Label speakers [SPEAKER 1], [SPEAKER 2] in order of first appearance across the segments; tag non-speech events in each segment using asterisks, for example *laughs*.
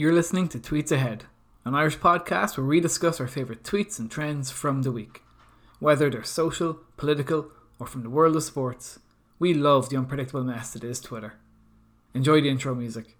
[SPEAKER 1] You're listening to Tweets Ahead, an Irish podcast where we discuss our favourite tweets and trends from the week. Whether they're social, political, or from the world of sports, we love the unpredictable mess that is Twitter. Enjoy the intro music.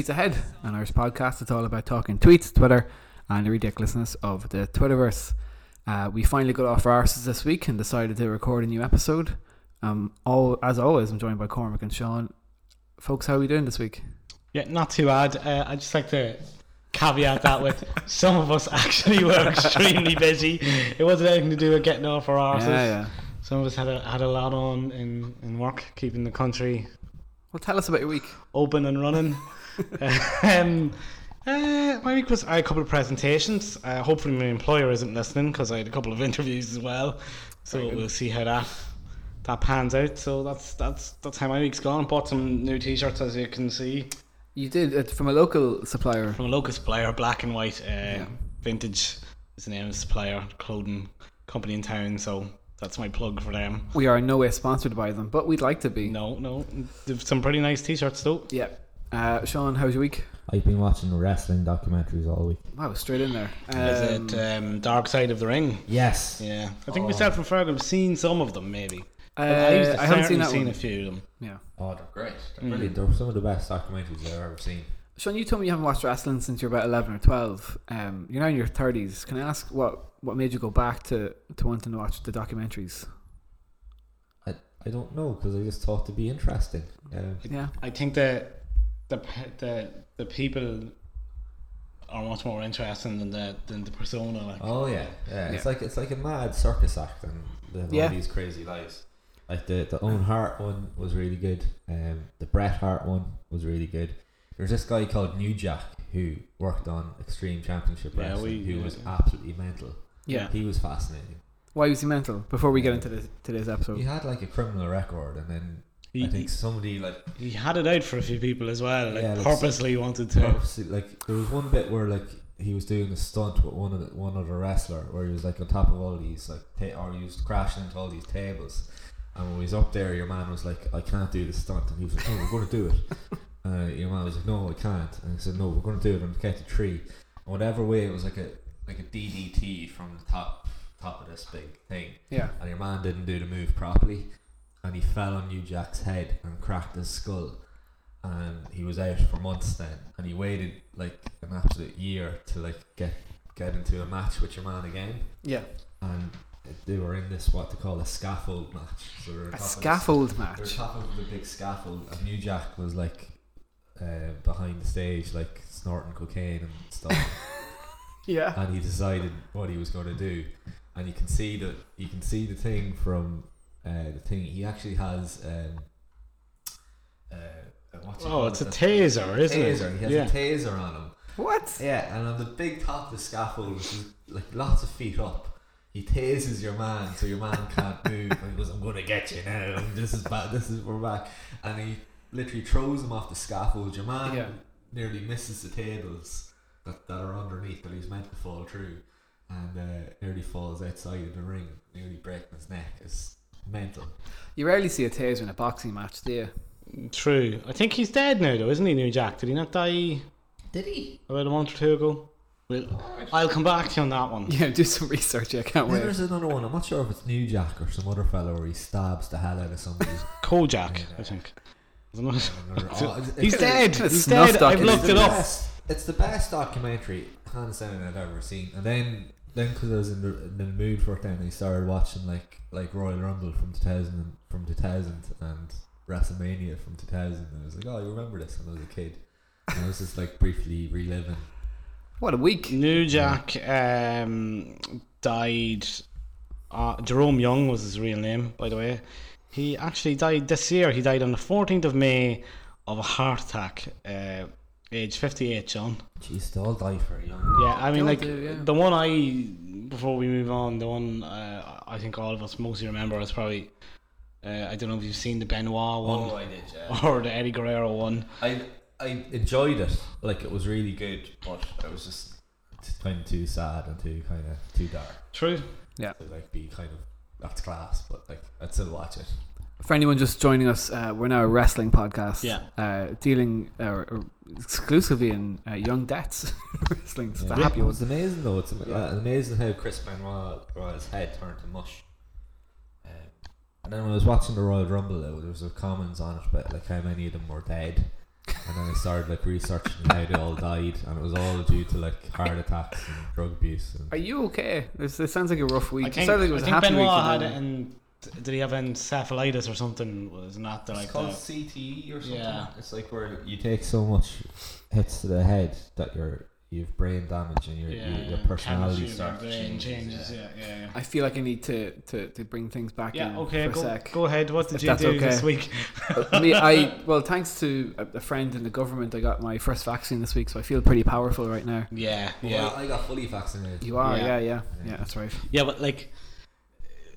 [SPEAKER 1] Tweets Ahead, an Irish podcast. It's all about talking tweets, Twitter, and the ridiculousness of the Twitterverse. Uh, we finally got off our arses this week and decided to record a new episode. Um, all as always, I'm joined by Cormac and Sean. Folks, how are we doing this week?
[SPEAKER 2] Yeah, not too bad. Uh, I'd just like to caveat that with some of us actually were *laughs* extremely busy. It wasn't anything to do with getting off our arses.
[SPEAKER 1] Yeah, yeah.
[SPEAKER 2] Some of us had a, had a lot on in, in work, keeping the country
[SPEAKER 1] Well, tell us about your week.
[SPEAKER 2] open and running. *laughs* um, uh, my week was I had a couple of presentations. Uh, hopefully, my employer isn't listening because I had a couple of *laughs* interviews as well. So we'll see how that that pans out. So that's that's that's how my week's gone. Bought some new T-shirts as you can see
[SPEAKER 1] You did it from a local supplier.
[SPEAKER 2] from a local supplier, black and white, uh,
[SPEAKER 1] Yeah.
[SPEAKER 2] vintage is the name of the supplier, clothing company in town. So that's my plug for them.
[SPEAKER 1] We are in no way sponsored by them, but we'd like to be.
[SPEAKER 2] No, no, they've some pretty nice T-shirts though.
[SPEAKER 1] Yeah. Uh, Sean, how's your week?
[SPEAKER 3] I've been watching wrestling documentaries all week.
[SPEAKER 1] Wow, straight in there.
[SPEAKER 2] is
[SPEAKER 1] Um,
[SPEAKER 2] it um, Dark Side of the Ring?
[SPEAKER 3] Yes.
[SPEAKER 2] Yeah, I think
[SPEAKER 3] Oh.
[SPEAKER 2] myself and Fergal have seen some of them, maybe.
[SPEAKER 1] uh,
[SPEAKER 2] I've
[SPEAKER 1] I haven't seen that
[SPEAKER 2] seen
[SPEAKER 1] one.
[SPEAKER 2] a few of them.
[SPEAKER 1] Yeah.
[SPEAKER 3] Oh, they're great. They're
[SPEAKER 2] Mm.
[SPEAKER 3] brilliant. They're some of the best documentaries I've ever seen.
[SPEAKER 1] Sean, you told me you haven't watched wrestling since you're about 11 or 12. Um, you're now in your 30s. Can I ask what, what made you go back to, to wanting to watch the documentaries?
[SPEAKER 3] I, I don't know because I just thought to be interesting. Um,
[SPEAKER 1] Yeah.
[SPEAKER 2] I think that the the the people are much more interesting than the than the persona. Like,
[SPEAKER 3] oh yeah, yeah. It's
[SPEAKER 1] Yeah.
[SPEAKER 3] like it's like a mad circus act and they have
[SPEAKER 1] Yeah.
[SPEAKER 3] all these crazy lives. Like the the Owen Hart one was really good. Um, the Bret Hart one was really good. There's this guy called New Jack who worked on Extreme Championship
[SPEAKER 2] Yeah,
[SPEAKER 3] Wrestling
[SPEAKER 2] we-
[SPEAKER 3] who
[SPEAKER 2] yeah.
[SPEAKER 3] was absolutely mental.
[SPEAKER 1] Yeah.
[SPEAKER 3] He was fascinating.
[SPEAKER 1] Why was he mental? Before we get into this, today's episode.
[SPEAKER 3] He had like a criminal record and then
[SPEAKER 2] he,
[SPEAKER 3] I think somebody like
[SPEAKER 2] he had it out for a few people as well. Like
[SPEAKER 3] Yeah, like-
[SPEAKER 2] purposely wanted to.
[SPEAKER 3] purposely like there was one bit where like he was doing a stunt with one of the, one other wrestler where he was like on top of all these like ta- or he was crashing into all these tables. And when he was up there your man was like I can't do the stunt. And he was like no we're going to do it. *laughs* Uh, your man was like no I can't. And he said no we're going to do it. On the count of three. And whatever way it was like a like a DDT from the top top of this big thing.
[SPEAKER 1] Yeah.
[SPEAKER 3] and your man didn't do the move properly and he fell on New Jack's head and cracked his skull. And he was out for months then. And he waited like an absolute year to like get get into a match with your man again.
[SPEAKER 1] Yeah.
[SPEAKER 3] and they were in this what they call a scaffold match. So they were on
[SPEAKER 1] A
[SPEAKER 3] top of this-
[SPEAKER 1] scaffold
[SPEAKER 3] they were
[SPEAKER 1] match.
[SPEAKER 3] top of the big scaffold. And New Jack was like uh, behind the stage like snorting cocaine and stuff. *laughs*
[SPEAKER 1] Yeah.
[SPEAKER 3] and he decided what he was going to do. And you can see that you can see the thing from uh, the thing. He actually has um, uh, what's
[SPEAKER 2] Oh, it's a
[SPEAKER 3] The-
[SPEAKER 2] taser, isn't it?
[SPEAKER 3] He has
[SPEAKER 2] Yeah.
[SPEAKER 3] a taser on him.
[SPEAKER 1] What?
[SPEAKER 3] yeah and on the big top of the scaffold which is like lots of feet up he tases your man so your man can't *laughs* move. And he goes I'm gonna get you now. And *laughs* this is bad this is we're back. And he literally throws him off the scaffold. Your man
[SPEAKER 1] Yeah.
[SPEAKER 3] nearly misses the tables that, that are underneath that he's meant to fall through and uh, nearly falls outside of the ring nearly breaking his neck. It's mental
[SPEAKER 1] You rarely see a taser in a boxing match, do you?
[SPEAKER 2] True. I think he's dead now, though, isn't he, New Jack? Did he not die
[SPEAKER 3] did he?
[SPEAKER 2] about a month or two ago? Well, I'll come back to you on that one.
[SPEAKER 1] Yeah, do some research. I can't
[SPEAKER 3] Then
[SPEAKER 1] wait.
[SPEAKER 3] there's another one I'm not sure if it's New Jack or some other fellow where he stabs the hell out of somebody *laughs*
[SPEAKER 2] Kojak, I think. *laughs* Oh, isn't it?
[SPEAKER 3] Oh,
[SPEAKER 2] He's *laughs*
[SPEAKER 3] it's-
[SPEAKER 2] dead.
[SPEAKER 1] It's
[SPEAKER 2] He's dead. I've looked it up.
[SPEAKER 3] Best, it's the best documentary, hands down, I've ever seen. And then, then because I was in the, in the mood for it, then I started watching like like Royal Rumble from 2000 and, from 2000 and WrestleMania from 2000. And I was like, oh, you remember this when I was a kid? And I was just like briefly reliving.
[SPEAKER 1] What a week.
[SPEAKER 2] New Jack um, died uh, Jerome Young was his real name, by the way. He actually died this year. He died on the 14th of May of a heart attack, uh, age 58, John.
[SPEAKER 3] Jeez, they all die for young.
[SPEAKER 2] Yeah, I mean,
[SPEAKER 1] all
[SPEAKER 2] like
[SPEAKER 1] do, yeah.
[SPEAKER 2] the one I before we move on, the one uh, I think all of us mostly remember is probably uh, I don't know if you've seen the Benoit one
[SPEAKER 3] I did. Yeah. *laughs*
[SPEAKER 2] or the Eddie Guerrero one.
[SPEAKER 3] I I enjoyed it. Like it was really good, but it was just kind of too sad and too kind of too dark
[SPEAKER 2] True. Yeah.
[SPEAKER 3] To like be kind of that's class. But like I'd still watch it.
[SPEAKER 1] For anyone just joining us, uh, we're now a wrestling podcast.
[SPEAKER 2] Yeah.
[SPEAKER 1] Uh, dealing uh, exclusively in uh, young deaths *laughs* wrestling. It's
[SPEAKER 3] Yeah.
[SPEAKER 1] the happy
[SPEAKER 3] It
[SPEAKER 1] one.
[SPEAKER 3] was amazing though. It's
[SPEAKER 1] Yeah.
[SPEAKER 3] uh, amazing how Chris Benoit's head turned to mush. Um, and then when I was watching the Royal Rumble, though, there was a comments on it about like how many of them were dead. And then I started like researching how they all died, and it was all due to like heart attacks and drug abuse. And
[SPEAKER 1] Are you okay? This, this sounds like a rough week.
[SPEAKER 2] I
[SPEAKER 1] It
[SPEAKER 2] think,
[SPEAKER 1] sounded like it was
[SPEAKER 2] I
[SPEAKER 1] a
[SPEAKER 2] think
[SPEAKER 1] happy
[SPEAKER 2] Benoit
[SPEAKER 1] week.
[SPEAKER 2] had it,
[SPEAKER 1] then-
[SPEAKER 2] and did he have encephalitis or something? Was not the,
[SPEAKER 3] it's
[SPEAKER 2] like
[SPEAKER 3] called
[SPEAKER 2] the,
[SPEAKER 3] CTE or something.
[SPEAKER 2] Yeah.
[SPEAKER 3] It's like where you take so much hits to the head that you're you've brain damage and your
[SPEAKER 2] yeah,
[SPEAKER 3] your, your personality starts
[SPEAKER 2] your
[SPEAKER 3] to
[SPEAKER 2] brain
[SPEAKER 3] change.
[SPEAKER 2] changes. Yeah, yeah, yeah.
[SPEAKER 1] I feel like I need to, to, to bring things back
[SPEAKER 2] Yeah,
[SPEAKER 1] in
[SPEAKER 2] okay,
[SPEAKER 1] for a
[SPEAKER 2] go,
[SPEAKER 1] sec.
[SPEAKER 2] go ahead. What did you do
[SPEAKER 1] okay.
[SPEAKER 2] this week?
[SPEAKER 1] Uh, me, I well, thanks to a, a friend in the government, I got my first vaccine this week, so I feel pretty powerful right now.
[SPEAKER 2] Yeah,
[SPEAKER 3] Well,
[SPEAKER 2] yeah.
[SPEAKER 3] I got fully vaccinated.
[SPEAKER 1] You are,
[SPEAKER 2] Yeah.
[SPEAKER 1] yeah, yeah, yeah, that's right.
[SPEAKER 2] Yeah, but like,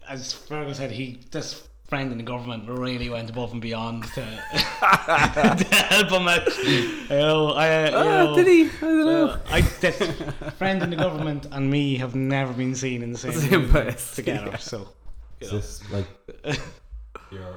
[SPEAKER 2] as Fergus said, he this friend in the government really went above and beyond to, to help him out. You know, I, you
[SPEAKER 1] Ah,
[SPEAKER 2] know,
[SPEAKER 1] did he? I don't know.
[SPEAKER 2] uh, I, this friend in the government and me have never been seen in the same,
[SPEAKER 1] Same
[SPEAKER 2] room
[SPEAKER 1] place.
[SPEAKER 2] together. So, you
[SPEAKER 3] Is
[SPEAKER 2] know,
[SPEAKER 3] this like your?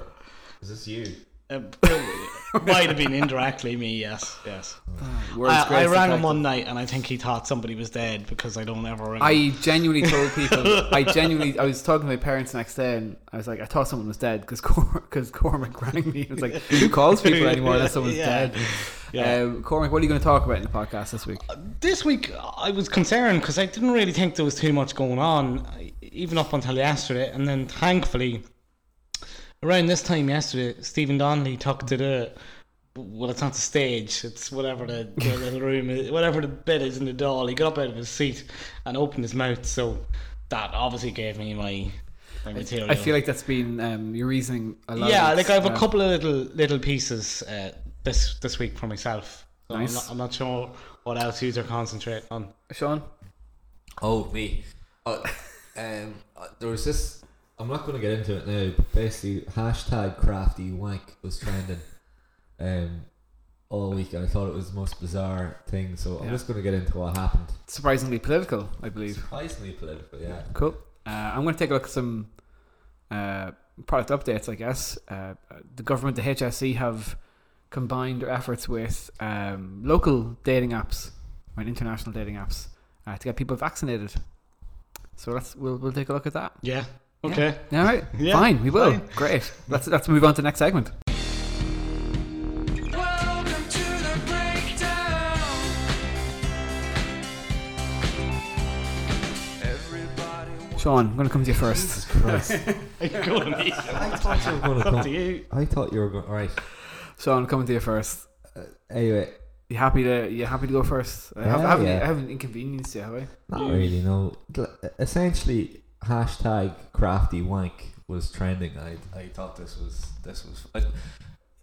[SPEAKER 3] Is this you?
[SPEAKER 2] uh, *laughs* *laughs* might have been indirectly me. Yes, yes. *sighs* I, I rang him one night and I think he thought somebody was dead because I don't ever ring.
[SPEAKER 1] I genuinely told people. I *laughs* genuinely. I was talking to my parents the next day, and I was like, I thought someone was dead because because Cormac rang me. It was like, who calls people *laughs* anymore unless someone's
[SPEAKER 2] Yeah.
[SPEAKER 1] dead?
[SPEAKER 2] Yeah.
[SPEAKER 1] Um, Cormac, what are you going to talk about in the podcast this week?
[SPEAKER 2] this week I was concerned because I didn't really think there was too much going on, even up until yesterday. And then thankfully, around this time yesterday, Stephen Donnelly took to the well, it's not the stage, it's whatever the, the *laughs* little room, is, whatever the bit is in the Dáil. He got up out of his seat and opened his mouth, so that obviously gave me my, my material.
[SPEAKER 1] I feel like that's been um, your reasoning a lot.
[SPEAKER 2] yeah, like I have a couple of little little pieces uh, this this week for myself. So
[SPEAKER 1] Nice.
[SPEAKER 2] I'm, not, I'm not sure what else you are concentrating on.
[SPEAKER 1] Sean.
[SPEAKER 3] Oh me. Uh, *laughs* um, uh, there was this. I'm not going to get into it now. But basically, hashtag crafty wank was trending um, all week, and I thought it was the most bizarre thing. So I'm
[SPEAKER 1] Yeah.
[SPEAKER 3] just going to get into what happened.
[SPEAKER 1] Surprisingly political, I believe.
[SPEAKER 3] Surprisingly political, yeah.
[SPEAKER 1] Cool. Uh, I'm going to take a look at some uh, product updates, I guess. Uh, the government, the HSE, have combined their efforts with um, local dating apps and international dating apps uh, to get people vaccinated. So let's we'll, we'll take a look at that.
[SPEAKER 2] Yeah. Okay.
[SPEAKER 1] All right. *laughs*
[SPEAKER 2] Yeah,
[SPEAKER 1] fine. We will.
[SPEAKER 2] fine.
[SPEAKER 1] Great. Let's let's move on to the next segment.
[SPEAKER 4] Welcome to the breakdown. Everybody
[SPEAKER 1] Sean, I'm going to come to you first.
[SPEAKER 3] Jesus Christ.
[SPEAKER 2] Go to me.
[SPEAKER 3] I thought you were going to
[SPEAKER 2] Up to you.
[SPEAKER 3] I thought you were going. Right.
[SPEAKER 1] Sean, I'm coming to you first.
[SPEAKER 3] Uh, anyway,
[SPEAKER 1] You happy to you happy to go first? I, have,
[SPEAKER 3] Yeah,
[SPEAKER 1] I, haven't,
[SPEAKER 3] yeah.
[SPEAKER 1] I haven't inconvenienced you, have I?
[SPEAKER 3] not really. No. Essentially, hashtag crafty wank was trending. I I thought this was this was. I,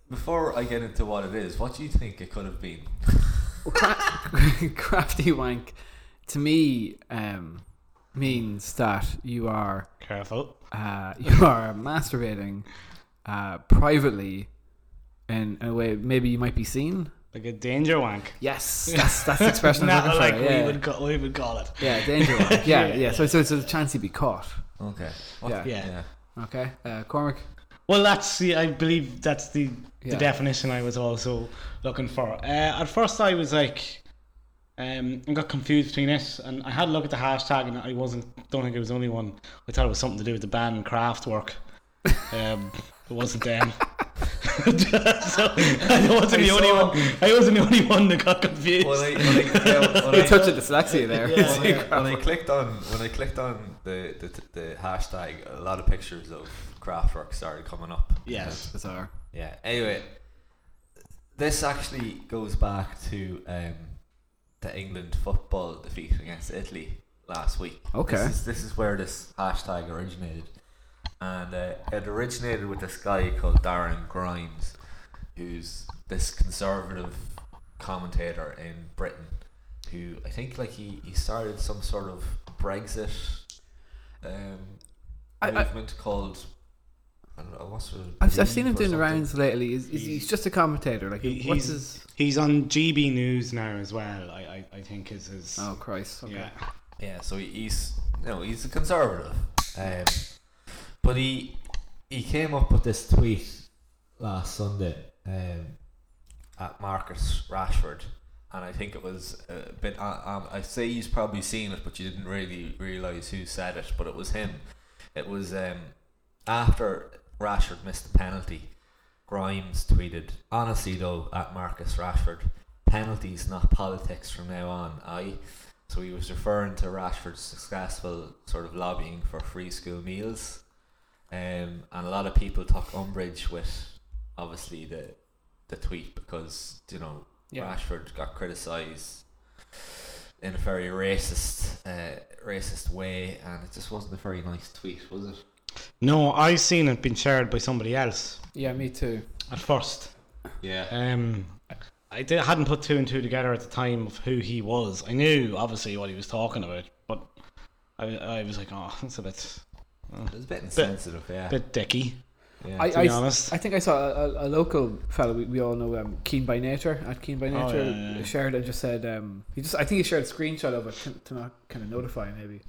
[SPEAKER 3] before I get into what it is, what do you think it could have been? *laughs*
[SPEAKER 1] Crafty wank to me um, means that you are
[SPEAKER 2] Careful.
[SPEAKER 1] uh, *laughs* you are masturbating uh, privately in a way maybe you might be seen.
[SPEAKER 2] Like a danger wank.
[SPEAKER 1] Yes, that's that's the expression I'm *laughs*
[SPEAKER 2] Not
[SPEAKER 1] looking
[SPEAKER 2] like
[SPEAKER 1] for.
[SPEAKER 2] we
[SPEAKER 1] Yeah,
[SPEAKER 2] would call, we would call it.
[SPEAKER 1] yeah, danger wank. *laughs* Yeah,
[SPEAKER 2] Yeah,
[SPEAKER 1] yeah. So
[SPEAKER 2] yeah.
[SPEAKER 1] so it's a chance he'd be caught.
[SPEAKER 3] Okay.
[SPEAKER 1] Yeah.
[SPEAKER 2] Yeah.
[SPEAKER 1] Okay, uh, Cormac.
[SPEAKER 2] Well, that's the, I believe that's the
[SPEAKER 1] Yeah.
[SPEAKER 2] the definition I was also looking for. Uh, at first, I was like, um, I got confused between it, and I had a look at the hashtag, and I wasn't. Don't think it was the only one. I thought it was something to do with the band Kraftwerk. *laughs* Um, it wasn't them. So I wasn't
[SPEAKER 3] I
[SPEAKER 2] the only one. I wasn't the only one that got confused.
[SPEAKER 3] When I, when I, yeah, when
[SPEAKER 1] You
[SPEAKER 3] I-
[SPEAKER 1] touched the dyslexia there.
[SPEAKER 2] Yeah,
[SPEAKER 3] when, I, when I clicked on when I clicked on the, the the hashtag, a lot of pictures of Kraftwerk started coming up.
[SPEAKER 2] yes.
[SPEAKER 1] Bizarre.
[SPEAKER 3] Yeah. Anyway, this actually goes back to um, the England football defeat against Italy last week.
[SPEAKER 1] Okay.
[SPEAKER 3] This is, this is where this hashtag originated. And uh, it originated with this guy called Darren Grimes, who's this conservative commentator in Britain, who I think like he, he started some sort of Brexit um,
[SPEAKER 1] I- I-
[SPEAKER 3] movement called. I don't know, what's
[SPEAKER 1] I've, I've seen him doing the
[SPEAKER 3] something.
[SPEAKER 1] rounds lately. He's, he's, he's just a commentator. Like,
[SPEAKER 2] He-
[SPEAKER 1] what's
[SPEAKER 2] he's-
[SPEAKER 1] his?
[SPEAKER 2] He's on GB News now as well. I I, I think is his.
[SPEAKER 1] Oh Christ! Okay.
[SPEAKER 2] Yeah.
[SPEAKER 3] Yeah, so he- he's you know he's a conservative, um, but he he came up with this tweet last Sunday um, at Marcus Rashford, and I think it was a bit. Um, I say he's probably seen it, but you didn't really realize who said it. But it was him. It was um, after Rashford missed the penalty. Grimes tweeted, "Honestly though, at Marcus Rashford, penalties not politics from now on. I." So he was referring to Rashford's successful sort of lobbying for free school meals, um, and a lot of people took umbrage with obviously the the tweet because you know
[SPEAKER 1] Yeah.
[SPEAKER 3] Rashford got criticised in a very racist uh, racist way, and it just wasn't a very nice tweet, was it?
[SPEAKER 2] No, I seen it being shared by somebody else
[SPEAKER 1] Yeah, me too.
[SPEAKER 2] at first.
[SPEAKER 3] Yeah.
[SPEAKER 2] Um, I did, hadn't put two and two together at the time of who he was. I knew obviously what he was talking about, but I, I was like, oh, that's a bit,
[SPEAKER 3] It was a bit insensitive, yeah.
[SPEAKER 2] bit dicky.
[SPEAKER 3] yeah.
[SPEAKER 1] I,
[SPEAKER 2] To
[SPEAKER 1] I,
[SPEAKER 2] be
[SPEAKER 1] s-
[SPEAKER 2] honest.
[SPEAKER 1] I think I saw a, a, a local fellow we, we all know, um, Keen by Nature at Keen by
[SPEAKER 2] Oh,
[SPEAKER 1] Nature,
[SPEAKER 2] yeah, yeah.
[SPEAKER 1] shared and just said um, he just I think he shared a screenshot of it to, to not kind of notify maybe,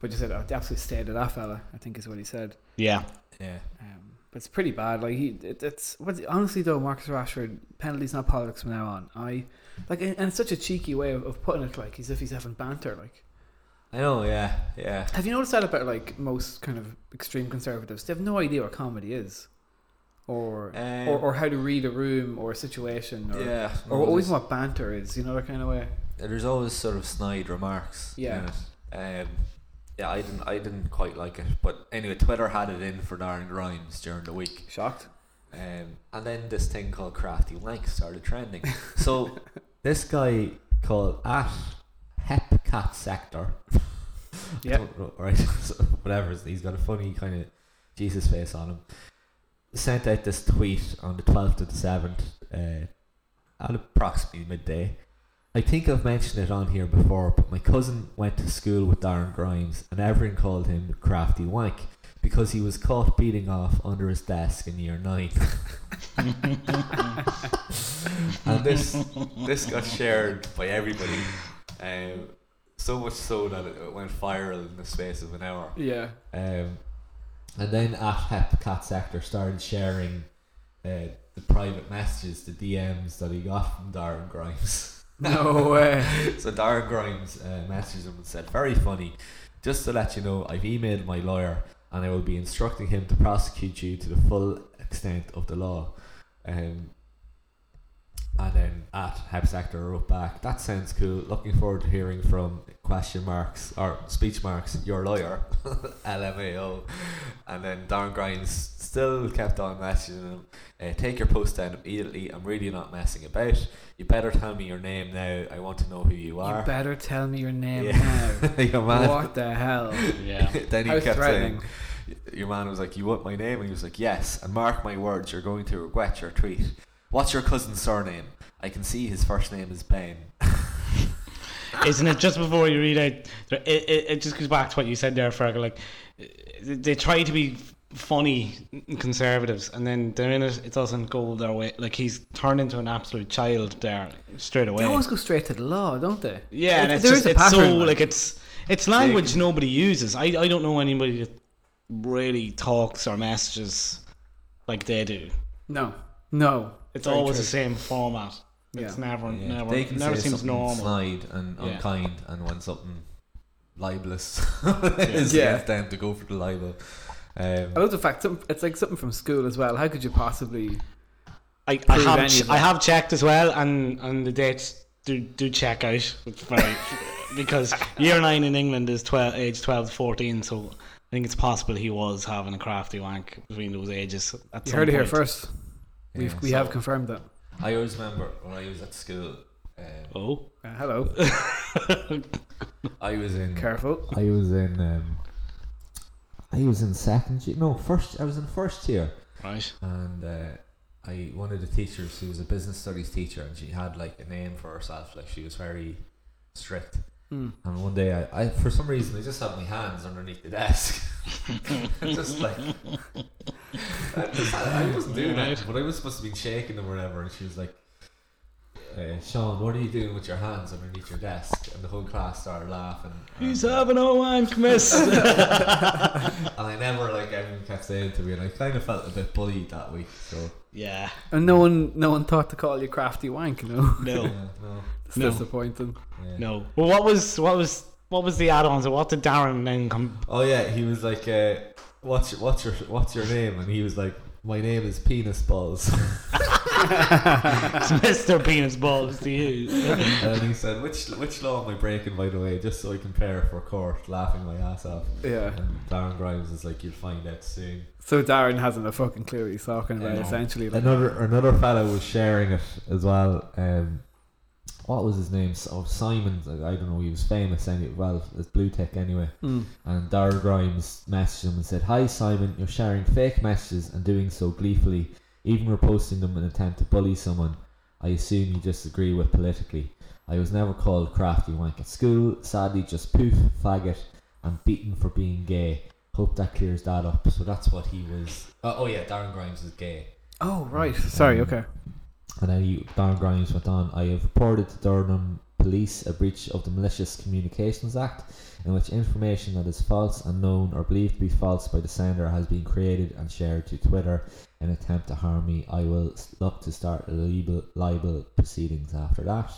[SPEAKER 1] but just said oh, they absolutely stayed to that fella. I think is what he said.
[SPEAKER 2] Yeah,
[SPEAKER 3] yeah.
[SPEAKER 1] Um, but it's pretty bad. Like he, it, it's what's honestly though, Marcus Rashford penalties not politics from now on. I like, and and it's such a cheeky way of, of putting it, like as if he's having banter. Like,
[SPEAKER 3] I know, yeah, yeah.
[SPEAKER 1] have you noticed that about like most kind of extreme conservatives? They have no idea what comedy is, or
[SPEAKER 3] Um,
[SPEAKER 1] or, or how to read a room or a situation, or
[SPEAKER 3] yeah.
[SPEAKER 1] or
[SPEAKER 3] no, there's-
[SPEAKER 1] what banter is. You know that kind of way.
[SPEAKER 3] there's always sort of snide remarks.
[SPEAKER 1] Yeah.
[SPEAKER 3] in it. Um, yeah, I didn't, I didn't quite like it, but anyway, Twitter had it in for Darren Grimes during the week,
[SPEAKER 1] Shocked.
[SPEAKER 3] um, and then this thing called crafty wank started trending. so *laughs* this guy called at Hepcat Sector. *laughs*
[SPEAKER 1] Yeah.
[SPEAKER 3] right, *laughs* so whatever. He's got a funny kind of Jesus face on him. Sent out this tweet on the twelfth of the seventh, uh, at approximately midday. I think I've mentioned it on here before, but my cousin went to school with Darren Grimes, and everyone called him Crafty Wank because he was caught beating off under his desk in year nine. *laughs* and this this got shared by everybody. Um, so much so that it went viral in the space of an hour.
[SPEAKER 1] Yeah.
[SPEAKER 3] Um, and then at Hep Cat Sector started sharing uh, the private messages, the DMs that he got from Darren Grimes.
[SPEAKER 1] No way. *laughs*
[SPEAKER 3] so Darren Grimes uh, messaged him and said, "Very funny. Just to let you know, I've emailed my lawyer and I will be instructing him to prosecute you to the full extent of the law." Um, and then at Hep Sector wrote back, "That sounds cool. Looking forward to hearing from question marks or speech marks your lawyer, *laughs* LMAO." And then Darren Grimes still kept on messaging him. Uh, take your post down immediately. I'm really not messing about. You better tell me your name now. I want to know who you are.
[SPEAKER 1] You better tell me your name
[SPEAKER 3] Yeah. *laughs* your
[SPEAKER 1] now.
[SPEAKER 3] man.
[SPEAKER 1] What the hell?
[SPEAKER 2] yeah. *laughs*
[SPEAKER 3] then he
[SPEAKER 1] How
[SPEAKER 3] kept saying, "Your man was like, you want my name?" And he was like, "Yes." And mark my words, you're going to regret your tweet. What's your cousin's surname? I can see his first name is Ben. *laughs*
[SPEAKER 2] Isn't it just before you read out? It, it, it just goes back to what you said there, Fergal. Like they try to be funny conservatives, and then they're in it. It doesn't go their way. Like he's turned into an absolute child there straight away.
[SPEAKER 1] They always go straight to the law, don't they?
[SPEAKER 2] Yeah, and it's just
[SPEAKER 1] is a
[SPEAKER 2] so
[SPEAKER 1] pattern,
[SPEAKER 2] like it's it's language nobody uses. I I don't know anybody that really talks or messages like they do.
[SPEAKER 1] No, no.
[SPEAKER 2] It's
[SPEAKER 1] Very
[SPEAKER 2] always
[SPEAKER 1] true.
[SPEAKER 2] the same format. It's
[SPEAKER 1] Yeah.
[SPEAKER 2] never
[SPEAKER 3] Yeah,
[SPEAKER 2] never
[SPEAKER 3] they can
[SPEAKER 2] never
[SPEAKER 3] say
[SPEAKER 2] seems normal.
[SPEAKER 3] snide and
[SPEAKER 2] Yeah.
[SPEAKER 3] unkind, and when something libelous *laughs* is
[SPEAKER 1] Yeah.
[SPEAKER 3] against them to go for the libel.
[SPEAKER 1] I
[SPEAKER 3] Um,
[SPEAKER 1] love the fact it's like something from school as well. How could you possibly?
[SPEAKER 2] I, I have ch- I have checked as well, and and the dates do do check out. It's very *laughs* because year nine in England is twelve age twelve to fourteen, so I think it's possible he was having a crafty wank between those ages. At
[SPEAKER 1] You
[SPEAKER 2] some
[SPEAKER 1] heard it here first. We've,
[SPEAKER 3] yeah,
[SPEAKER 1] we
[SPEAKER 3] so
[SPEAKER 1] have confirmed that.
[SPEAKER 3] I always remember when I was at school, Um,
[SPEAKER 2] Oh.
[SPEAKER 1] Uh, hello. *laughs*
[SPEAKER 3] I was in.
[SPEAKER 1] Careful.
[SPEAKER 3] I was in. Um, I was in second year. No, first. I was in first year,
[SPEAKER 2] Right.
[SPEAKER 3] and uh, I one of the teachers she was a business studies teacher, and she had like a name for herself. Like she was very strict.
[SPEAKER 1] Mm.
[SPEAKER 3] And one day, I, I for some reason, I just had my hands underneath the desk, *laughs* just like I, just, I, I wasn't doing
[SPEAKER 2] Right.
[SPEAKER 3] that, but I was supposed to be shaking them or whatever. And she was like, uh, "Sean, what are you doing with your hands underneath your desk?" And the whole class started laughing.
[SPEAKER 2] He's
[SPEAKER 3] and,
[SPEAKER 2] having a wank, miss. *laughs*
[SPEAKER 3] and *laughs* I never like everyone kept saying to me, and I kind of felt a bit bullied that week. So
[SPEAKER 2] yeah.
[SPEAKER 1] And no one, no one thought to call you crafty wank. You know,
[SPEAKER 2] No.
[SPEAKER 3] yeah, no,
[SPEAKER 1] it's
[SPEAKER 2] No.
[SPEAKER 1] disappointing.
[SPEAKER 3] yeah.
[SPEAKER 2] No. Well, what was what was what was the add-ons? Or what did Darren then come?
[SPEAKER 3] Oh yeah, he was like, uh, "What's your, what's your what's your name?" And he was like, "My name is Penis Balls."
[SPEAKER 2] Mr. Penis Balls to you.
[SPEAKER 3] and he said, "Which which law am I breaking, by the way?" Just so I can prepare for court, laughing my ass off.
[SPEAKER 1] Yeah.
[SPEAKER 3] And Darren Grimes is like, "You'll find out soon."
[SPEAKER 1] So Darren hasn't a fucking clue what he's talking about.
[SPEAKER 2] No.
[SPEAKER 1] Essentially, like,
[SPEAKER 3] Another another fellow was sharing it as well. Um, what was his name? Oh, Simon. I don't know. He was famous anyway. Well, it's Blue Tick anyway.
[SPEAKER 1] Mm.
[SPEAKER 3] And Darren Grimes messaged him and said, "Hi Simon, you're sharing fake messages and doing so gleefully, even reposting them in an attempt to bully someone. I assume you disagree with politically. I was never called crafty wank at school. Sadly, just poof, faggot, and beaten for being gay. Hope that clears that up. So that's what he was. Uh, oh yeah, Darren Grimes is gay.
[SPEAKER 1] Oh right. Sorry. Okay.
[SPEAKER 3] And then he, Darren Grimes went on, I have reported to Durham Police a breach of the Malicious Communications Act in which information that is false, unknown, or believed to be false by the sender has been created and shared to Twitter in an attempt to harm me. I will look to start libel, libel proceedings after that.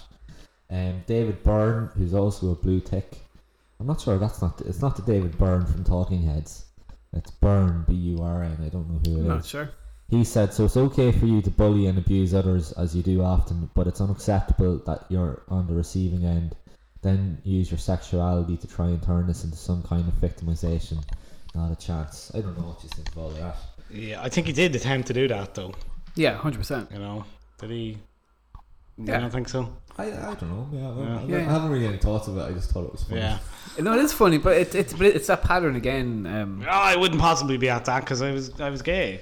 [SPEAKER 3] Um, David Byrne, who's also a blue tick. I'm not sure that's not it's not the David Byrne from Talking Heads. It's Byrne B U R N. I don't know who it is.
[SPEAKER 1] Not sure.
[SPEAKER 3] He said, so it's okay for you to bully and abuse others as you do often, but it's unacceptable that you're on the receiving end. Then use your sexuality to try and turn this into some kind of victimization. Not a chance. I don't know what you think of all of that.
[SPEAKER 2] Yeah, I think he did attempt to do that though.
[SPEAKER 1] Yeah, hundred percent.
[SPEAKER 2] You know, did he?
[SPEAKER 1] Yeah.
[SPEAKER 2] I don't think so.
[SPEAKER 3] I, I don't know. Yeah, I,
[SPEAKER 2] Yeah.
[SPEAKER 3] I,
[SPEAKER 1] Yeah,
[SPEAKER 3] I haven't really any thoughts of it. I just thought it was funny.
[SPEAKER 2] Yeah. *laughs*
[SPEAKER 1] No, it is funny, but it, it's but it's that pattern again. Um,
[SPEAKER 2] Oh, I wouldn't possibly be at that because I was I was gay.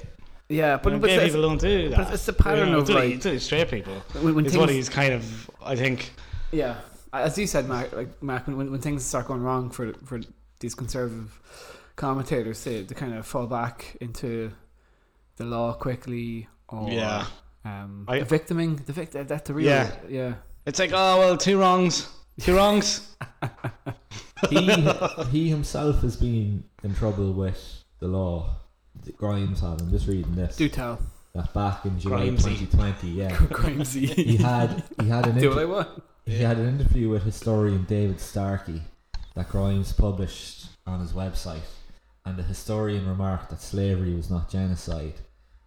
[SPEAKER 1] Yeah,
[SPEAKER 2] But
[SPEAKER 1] but, but
[SPEAKER 2] gay
[SPEAKER 1] it's,
[SPEAKER 2] people don't do that.
[SPEAKER 1] but it's the pattern
[SPEAKER 2] You know,
[SPEAKER 1] of,
[SPEAKER 2] it's only-
[SPEAKER 1] like-
[SPEAKER 2] it's straight people.
[SPEAKER 1] when, when
[SPEAKER 2] It's
[SPEAKER 1] things,
[SPEAKER 2] what he's kind of. I think.
[SPEAKER 1] yeah, as you said, Mark, like Mark, when, when things start going wrong for for these conservative commentators, they, they kind of fall back into the law quickly or
[SPEAKER 2] Yeah.
[SPEAKER 1] um,
[SPEAKER 2] I-
[SPEAKER 1] the victiming, the victim, that's the real,
[SPEAKER 2] Yeah.
[SPEAKER 1] yeah.
[SPEAKER 2] It's like oh well, two wrongs, two wrongs. *laughs*
[SPEAKER 3] he he himself has been in trouble with the law. Grimes had. I'm just reading this.
[SPEAKER 1] Do tell,
[SPEAKER 3] That back in July
[SPEAKER 2] Grimesy.
[SPEAKER 3] 2020, yeah, *laughs*
[SPEAKER 1] Grimesy.
[SPEAKER 3] he had he had an
[SPEAKER 1] Do what I want.
[SPEAKER 3] He had an interview with historian David Starkey that Grimes published on his website, and the historian remarked that slavery was not genocide.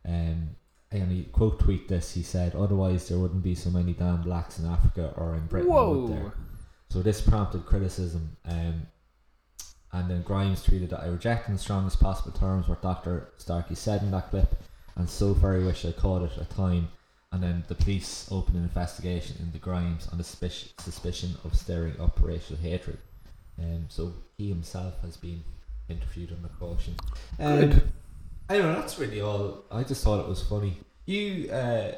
[SPEAKER 3] Um, and he quote tweet this. He said, "Otherwise, there wouldn't be so many damn blacks in Africa or in Britain." would there?" So this prompted criticism, um, and then Grimes tweeted that I reject in the strongest possible terms what Dr. Starkey said in that clip, and so very wish I caught it at time. And then the police opened an investigation into Grimes on the suspicion, suspicion of stirring up racial hatred. Um, so he himself has been interviewed under caution. Um,
[SPEAKER 1] Good.
[SPEAKER 3] I don't know. That's really all. I just thought it was funny. You, uh,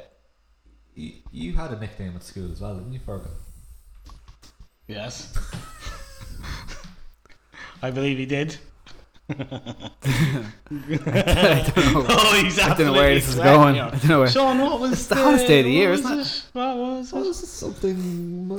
[SPEAKER 3] you, you had a nickname at school as well, didn't you, Fergal?
[SPEAKER 2] Yes. *laughs* I believe he did.
[SPEAKER 1] I don't know.
[SPEAKER 2] Oh, he's
[SPEAKER 1] I don't know where this is going.
[SPEAKER 2] sweating
[SPEAKER 1] I don't know where.
[SPEAKER 2] Sean, what was
[SPEAKER 1] It's the hottest day of the year,
[SPEAKER 2] what
[SPEAKER 1] isn't
[SPEAKER 2] was What was
[SPEAKER 3] What
[SPEAKER 2] it?
[SPEAKER 3] was this something? Uh,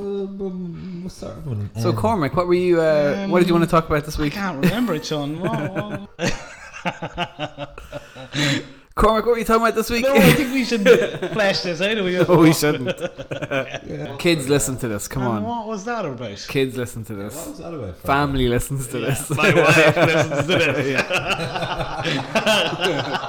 [SPEAKER 3] um, what's that one?
[SPEAKER 1] So
[SPEAKER 3] Um,
[SPEAKER 1] Cormac, what were you? Uh, what did you
[SPEAKER 2] Um,
[SPEAKER 1] want to talk about this week?
[SPEAKER 2] I can't remember it, Sean. What, what? *laughs* *laughs* *laughs*
[SPEAKER 1] Cormac, what are you talking about this week?
[SPEAKER 2] no, I think we should *laughs* flesh this out. We
[SPEAKER 1] no, we shouldn't.
[SPEAKER 3] yeah. *laughs*
[SPEAKER 1] Kids listen to this. Come
[SPEAKER 2] And
[SPEAKER 1] on,
[SPEAKER 2] What was that about?
[SPEAKER 1] kids listen to this.
[SPEAKER 3] What
[SPEAKER 1] this.
[SPEAKER 3] was that about? Fergal?
[SPEAKER 1] Family listens to
[SPEAKER 2] Yeah,
[SPEAKER 1] this.
[SPEAKER 2] My wife listens to this.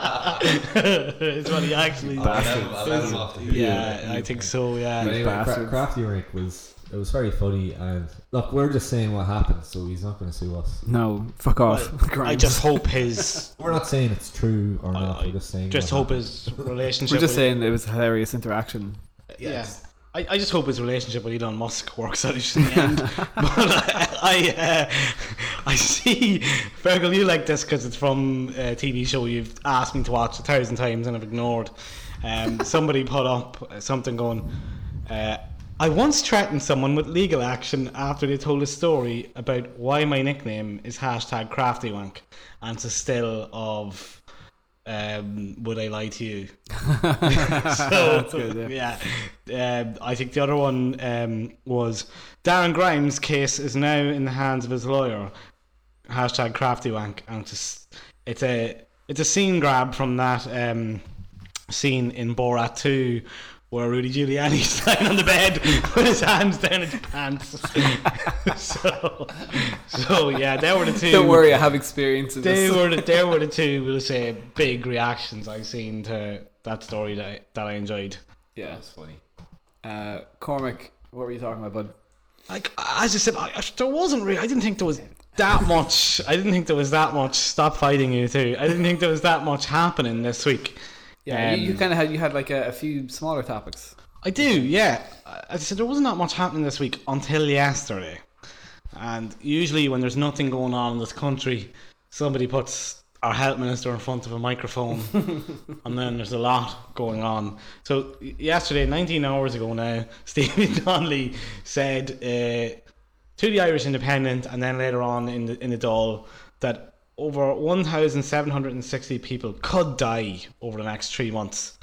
[SPEAKER 2] *laughs* it's what he actually.
[SPEAKER 3] I'll let him- I'll let him off the hook.
[SPEAKER 2] Yeah, I think so. Yeah.
[SPEAKER 3] anyway, Cra-
[SPEAKER 1] bastards.
[SPEAKER 3] Crafty Rink was it was very funny and look, we're just saying what happened, so he's not going to sue us.
[SPEAKER 1] No, fuck off. *laughs*
[SPEAKER 2] I
[SPEAKER 1] Grimes.
[SPEAKER 2] just hope his. *laughs*
[SPEAKER 3] We're not saying it's true or not.
[SPEAKER 2] I
[SPEAKER 3] we're just saying.
[SPEAKER 2] Just hope
[SPEAKER 3] happened.
[SPEAKER 2] his relationship.
[SPEAKER 1] We're just
[SPEAKER 2] with-
[SPEAKER 1] saying it was a hilarious interaction.
[SPEAKER 2] Yeah. I, I just hope his relationship with Elon Musk works out in the end. *laughs* but I I, uh, I see, Fergal, you like this because it's from a TV show you've asked me to watch a thousand times and I've ignored. Um, somebody put up something going. Uh, I once threatened someone with legal action after they told a story about why my nickname is hashtag craftywank, and to still of um, would I lie to you? *laughs* *laughs* so
[SPEAKER 1] good,
[SPEAKER 2] yeah, Um, I think the other one um, was Darren Grimes' case is now in the hands of his lawyer. Hashtag craftywank, and it's a, it's a it's a scene grab from that um, scene in Borat 2 where Rudy Giuliani's *laughs* lying on the bed with his hands down his pants. *laughs* so, so yeah, they were the 2
[SPEAKER 1] Don't worry, I have experience in
[SPEAKER 2] They
[SPEAKER 1] this.
[SPEAKER 2] were the, they were the *laughs* two, we'll say, big reactions I've seen to that story that I, that I enjoyed.
[SPEAKER 1] yeah.
[SPEAKER 3] That's funny.
[SPEAKER 1] Uh, Cormac, what were you talking about, bud?
[SPEAKER 2] Like as I said, I, I- there wasn't really. I didn't think there was that much. I didn't think there was that much. Stop fighting you too. I didn't think there was that much happening this week.
[SPEAKER 1] Yeah, you, you
[SPEAKER 2] Um,
[SPEAKER 1] kind of had you had like a, a few smaller topics.
[SPEAKER 2] I do, yeah. As I said, there wasn't that much happening this week until yesterday. And usually, when there's nothing going on in this country, somebody puts our health minister in front of a microphone, *laughs* and then there's a lot going on. So, yesterday, 19 hours ago now, *laughs* Stephen Donnelly said uh, to the Irish Independent, and then later on in the, in the Dáil, that over 1,760 people could die over the next three months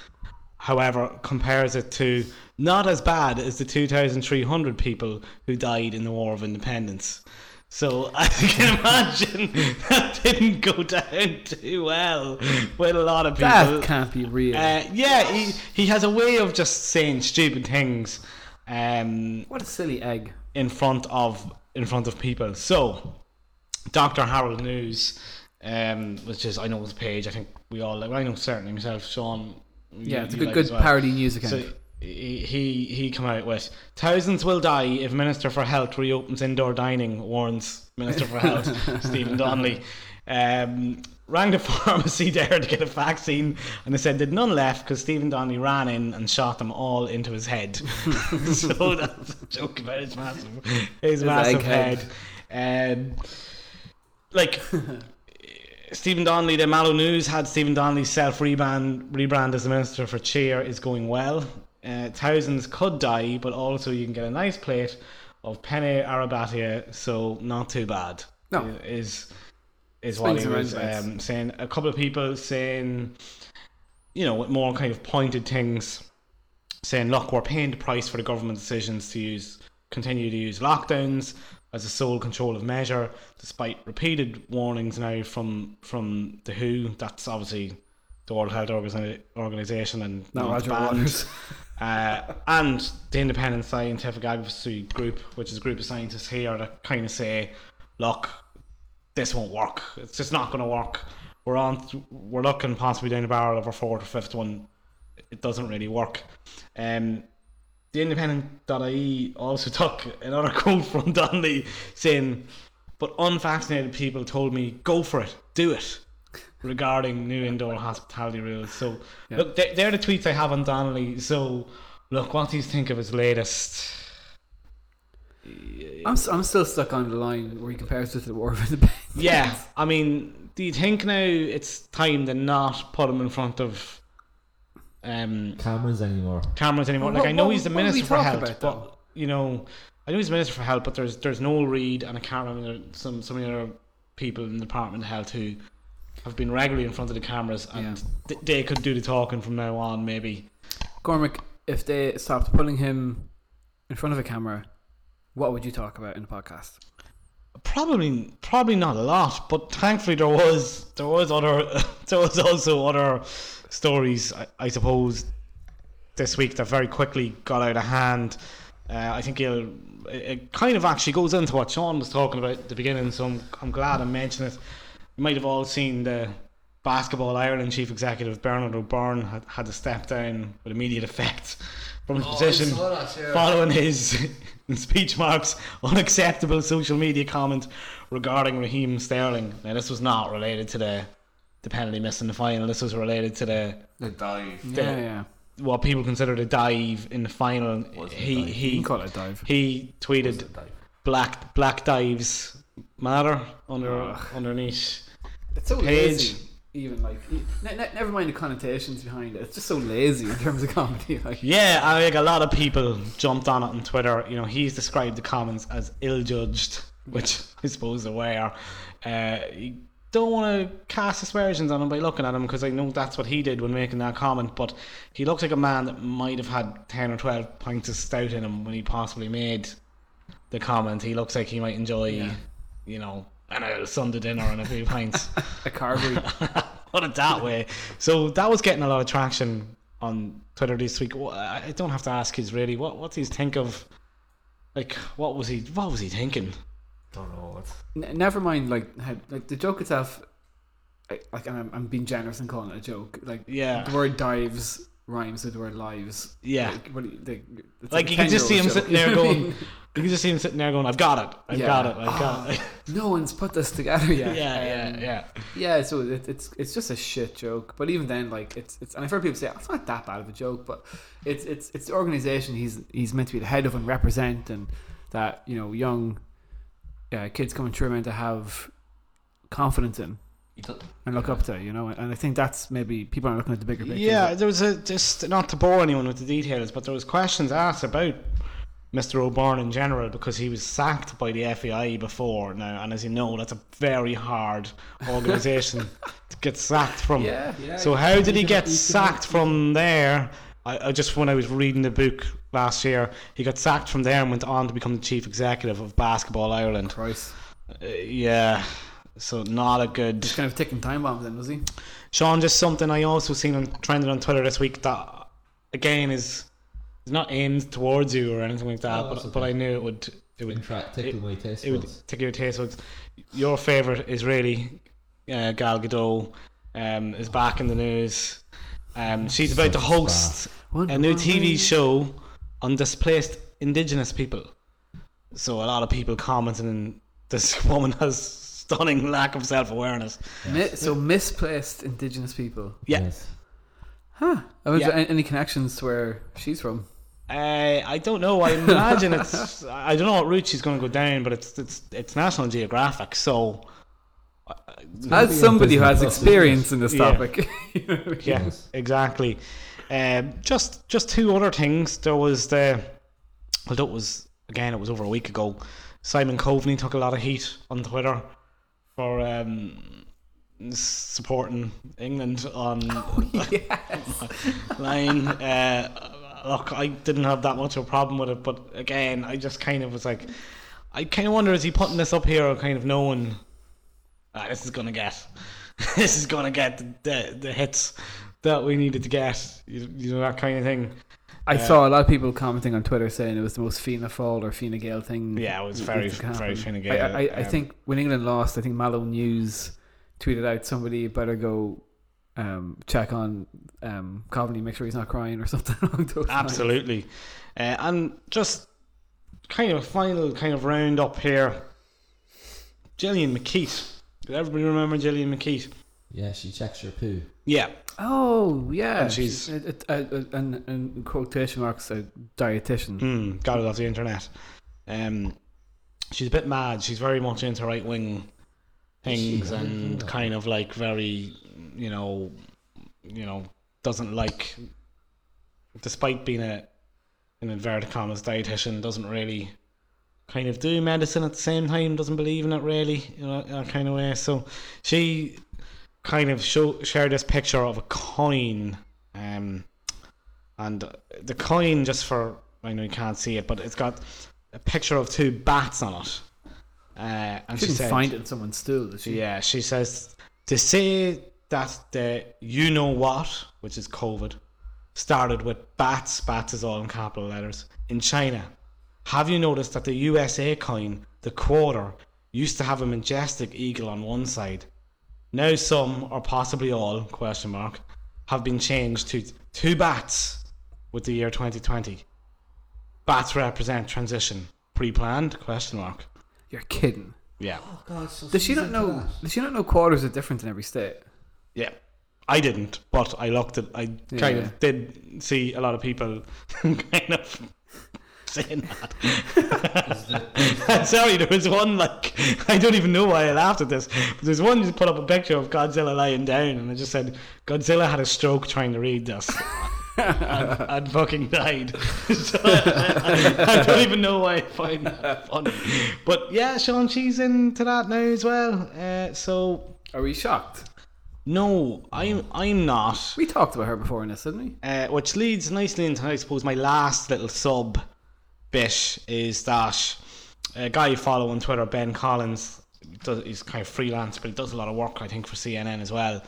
[SPEAKER 2] however, compares it to not as bad as the 2,300 people who died in the War of Independence. So *laughs* as you can imagine, that didn't go down too well with a lot of people.
[SPEAKER 1] That can't be real.
[SPEAKER 2] Uh, yeah, he, he has a way of just saying stupid things um,
[SPEAKER 1] what a silly egg.
[SPEAKER 2] in front of in front of people. So, Doctor Harold News, um, which is I know his page. I think we all like. I know certainly myself, Sean.
[SPEAKER 1] Yeah,
[SPEAKER 2] you-
[SPEAKER 1] it's a good
[SPEAKER 2] like
[SPEAKER 1] good
[SPEAKER 2] well.
[SPEAKER 1] parody news account.
[SPEAKER 2] So he he he come out with thousands will die if Minister for Health reopens indoor dining. Warns Minister for Health *laughs* Stephen Donnelly. Um, rang the *laughs* pharmacy there to get a vaccine, and they said there'd none left because Stephen Donnelly ran in and shot them all into his head. *laughs* so that's a joke about his massive his massive
[SPEAKER 1] egghead.
[SPEAKER 2] head. Um, like Stephen Donnelly, the Mallow News had Stephen Donnelly's self rebrand rebrand as the Minister for Cheer is going well. Uh, thousands could die, but also you can get a nice plate of penne arrabbiata, so not too bad.
[SPEAKER 1] No.
[SPEAKER 2] is is what he was um, saying. A couple of people saying, you know, with more kind of pointed things, saying, "Look, we're paying the price for the government decisions to use continue to use lockdowns as a sole control of measure, despite repeated warnings now from from the WHO. That's obviously the World Health Organization and
[SPEAKER 1] Not Roger. Waters. *laughs*
[SPEAKER 2] Uh, and the Independent Scientific Advocacy Group, which is a group of scientists here that kind of say, look, this won't work. It's just not going to work. We're on. We're looking possibly down the barrel of our fourth or fifth one. It doesn't really work. Um, the Independent.ie also *laughs* took another quote from Donnelly saying, "But unvaccinated people told me go for it, do it." Regarding new indoor hospitality rules, so
[SPEAKER 1] Yeah.
[SPEAKER 2] look, they- they're the tweets I have on Donnelly. So, look, what do you think of his latest?
[SPEAKER 1] I'm, I'm still stuck on the line where he compares it to the War of Independence.
[SPEAKER 2] Yeah, I mean, do you think now it's time to not put him in front of um,
[SPEAKER 3] Cameras anymore.
[SPEAKER 2] cameras anymore?
[SPEAKER 1] Well,
[SPEAKER 2] Like I know
[SPEAKER 1] what-
[SPEAKER 2] he's the
[SPEAKER 1] what do we
[SPEAKER 2] minister for health,
[SPEAKER 1] about,
[SPEAKER 2] but
[SPEAKER 1] though?
[SPEAKER 2] you know, I know he's the minister for health, but there's there's Noel Reid and I can't remember some some of the other people in the Department of Health who have been regularly in front of the cameras, and th- they could do the talking from now on, maybe.
[SPEAKER 1] Cormac, if they stopped putting him in front of a camera, what would you talk about in the podcast?
[SPEAKER 2] Probably, probably not a lot, but thankfully there was there was other *laughs* there was also other stories, I, I suppose, this week that very quickly got out of hand. Uh, I think it, it kind of actually goes into what Sean was talking about at the beginning, so I'm, I'm glad I mentioned it. You might have all seen the Basketball Ireland chief executive Bernard O'Byrne had, had to step down with immediate effect from his position following his in *laughs* speech marks unacceptable social media comment regarding Raheem Sterling. Now this was not related to the the penalty miss in the final. This was related to the
[SPEAKER 3] The dive.
[SPEAKER 2] The-
[SPEAKER 1] yeah, yeah.
[SPEAKER 2] what people considered a dive in the final.
[SPEAKER 3] Wasn't
[SPEAKER 2] He
[SPEAKER 3] dive.
[SPEAKER 1] You
[SPEAKER 2] he
[SPEAKER 1] can call it a dive.
[SPEAKER 2] he tweeted black black dives matter under
[SPEAKER 1] Ugh.
[SPEAKER 2] underneath.
[SPEAKER 1] It's so
[SPEAKER 2] Page.
[SPEAKER 1] lazy. Even like, ne- ne- never mind the connotations behind it. It's just so lazy in terms of comedy. *laughs* Like,
[SPEAKER 2] Yeah, I think a lot of people jumped on it on Twitter. You know, he's described the comments as ill-judged, which I suppose they were. Uh, you don't want to cast aspersions on him by looking at him because I know that's what he did when making that comment. But he looks like a man that might have had ten or twelve pints of stout in him when he possibly made the comment. He looks like he might enjoy,
[SPEAKER 1] Yeah.
[SPEAKER 2] you know, an old Sunday dinner and a few pints. *laughs*
[SPEAKER 1] a carvery. *laughs*
[SPEAKER 2] Put it that way. So that was getting a lot of traction on Twitter this week. I don't have to ask his really what what do you think of like what was he what was he thinking?
[SPEAKER 3] Don't know what.
[SPEAKER 1] N- never mind, like, how, like the joke itself. I- Like, and I'm, I'm being generous and calling it a joke. Like,
[SPEAKER 2] Yeah.
[SPEAKER 1] the word dives rhymes with the word lives.
[SPEAKER 2] Yeah.
[SPEAKER 1] Like, what you, like, it's
[SPEAKER 2] Like
[SPEAKER 1] a
[SPEAKER 2] you can just see him
[SPEAKER 1] 10-year-old
[SPEAKER 2] sitting there
[SPEAKER 1] joke, you know what I
[SPEAKER 2] going *laughs* you can just see him sitting there going, I've got it. I've
[SPEAKER 1] Yeah.
[SPEAKER 2] got it. I've got it. *laughs*
[SPEAKER 1] no one's put this together
[SPEAKER 2] yeah,
[SPEAKER 1] yet.
[SPEAKER 2] yeah,
[SPEAKER 1] Um,
[SPEAKER 2] yeah.
[SPEAKER 1] Yeah, so it, it's it's just a shit joke. But even then, like it's it's and I've heard people say it's not that bad of a joke, but it's it's it's the organization he's he's meant to be the head of and represent, and that you know young uh, kids coming through are meant to have confidence in and look up to, you know. And I think that's maybe people aren't looking at the bigger picture.
[SPEAKER 2] Yeah, there was a just not to bore anyone with the details, but there was questions asked about Mr. O'Byrne in general because he was sacked by the FAI before now, and as you know, that's a very hard *laughs* organisation to get sacked from.
[SPEAKER 1] yeah,
[SPEAKER 3] Yeah.
[SPEAKER 2] So how did he get sacked from there? I, I just when I was reading the book last year, he got sacked from there and went on to become the chief executive of Basketball Ireland.
[SPEAKER 1] Christ,
[SPEAKER 2] Uh, yeah, so not a good.
[SPEAKER 1] just kind of ticking time bomb then, was he?
[SPEAKER 2] Sean, just something I also seen on trending on Twitter this week that again is is not aimed towards you or anything like that,
[SPEAKER 3] Oh,
[SPEAKER 2] but but. I knew it would it would
[SPEAKER 3] Intra- tickle my taste
[SPEAKER 2] it would tickle your taste buds. Your favorite is really uh, Gal Gadot. Um, is back in the news. Um, she's about to host a new TV show on displaced Indigenous people. So a lot of people commenting, and this *laughs* woman has stunning lack of self awareness.
[SPEAKER 1] Mi- so misplaced Indigenous people.
[SPEAKER 2] Yeah.
[SPEAKER 3] Yes.
[SPEAKER 1] Huh? I was
[SPEAKER 2] Yeah.
[SPEAKER 1] there any connections to where she's from?
[SPEAKER 2] Uh, I don't know. I imagine it's. I don't know what route she's going to go down, but it's it's it's National Geographic. So
[SPEAKER 3] Maybe
[SPEAKER 1] As somebody who has experience in this
[SPEAKER 2] Yeah.
[SPEAKER 1] topic, *laughs* you know I mean?
[SPEAKER 2] yeah,
[SPEAKER 3] Yes.
[SPEAKER 2] exactly. Um, just just two other things. There was the. Although it was again, it was over a week ago. Simon Coveney took a lot of heat on Twitter for um, supporting England on *laughs* line. Uh, look, I didn't have that much of a problem with it, but again, I just kind of was like, I kind of wonder is he putting this up here or kind of knowing ah, this is gonna get, *laughs* this is gonna get the, the, the hits that we needed to get, you, you know that kind of thing.
[SPEAKER 1] I
[SPEAKER 2] Uh,
[SPEAKER 1] saw a lot of people commenting on Twitter saying it was the most Fianna Fáil or Fianna Gael thing.
[SPEAKER 2] Yeah, it was very very Fine
[SPEAKER 1] I,
[SPEAKER 2] Gael.
[SPEAKER 1] I, I
[SPEAKER 2] um,
[SPEAKER 1] think when England lost, I think Mallow News tweeted out somebody better go um, check on um, Coveney, make sure he's not crying or *laughs* something along those.
[SPEAKER 2] Absolutely. Uh, and just kind of a final kind of round up here. Gillian McKeith. Did everybody remember Gillian McKeith?
[SPEAKER 3] Yeah, she checks your poo.
[SPEAKER 2] Yeah.
[SPEAKER 1] Oh yeah,
[SPEAKER 2] And she's-
[SPEAKER 1] a, a, a, an, in quotation marks a dietitian.
[SPEAKER 2] Mm, got it off the internet. Um, she's a bit mad. She's very much into right wing things
[SPEAKER 3] Is she? I didn't know
[SPEAKER 2] and kind of like very, you know, you know, doesn't like, despite being a, in inverted commas, dietitian, doesn't really kind of do medicine at the same time, doesn't believe in it really, you know, that kind of way. So she kind of show, share this picture of a coin, um, and the coin, just for, I know you can't see it, but it's got a picture of two bats on it. Uh, and
[SPEAKER 1] She
[SPEAKER 2] she said,
[SPEAKER 1] find it in someone's stool, she?
[SPEAKER 2] yeah, she says to say that the you know what, which is COVID, started with bats. Bats is all in capital letters in China. Have you noticed that the USA coin, the quarter, used to have a majestic eagle on one side? Now some, or possibly all, question mark, have been changed to two bats with the year 2020. Bats represent transition. Pre-planned? Question mark.
[SPEAKER 1] You're kidding.
[SPEAKER 2] Yeah.
[SPEAKER 3] Oh God, so
[SPEAKER 1] Does she not know?
[SPEAKER 3] that.
[SPEAKER 1] Does she not know quarters are different in every state?
[SPEAKER 2] Yeah. I didn't, but I looked at. I kind
[SPEAKER 1] Yeah.
[SPEAKER 2] of did see a lot of people *laughs* kind of saying that. Sorry, *laughs* there was one like I don't even know why I laughed at this. But there's one just put up a picture of Godzilla lying down, and I just said Godzilla had a stroke trying to read this. and, and fucking died. *laughs* so I, I don't even know why I find that funny. But yeah, Sean She's into that now as well. Uh, so
[SPEAKER 1] Are we shocked?
[SPEAKER 2] no, I'm I'm not.
[SPEAKER 1] We talked about her before in this, didn't we?
[SPEAKER 2] Uh, which leads nicely into, I suppose, my last little sub bit is that a guy you follow on Twitter, Ben Collins, does, he's kind of freelance, but he does a lot of work, I think, for CNN as well.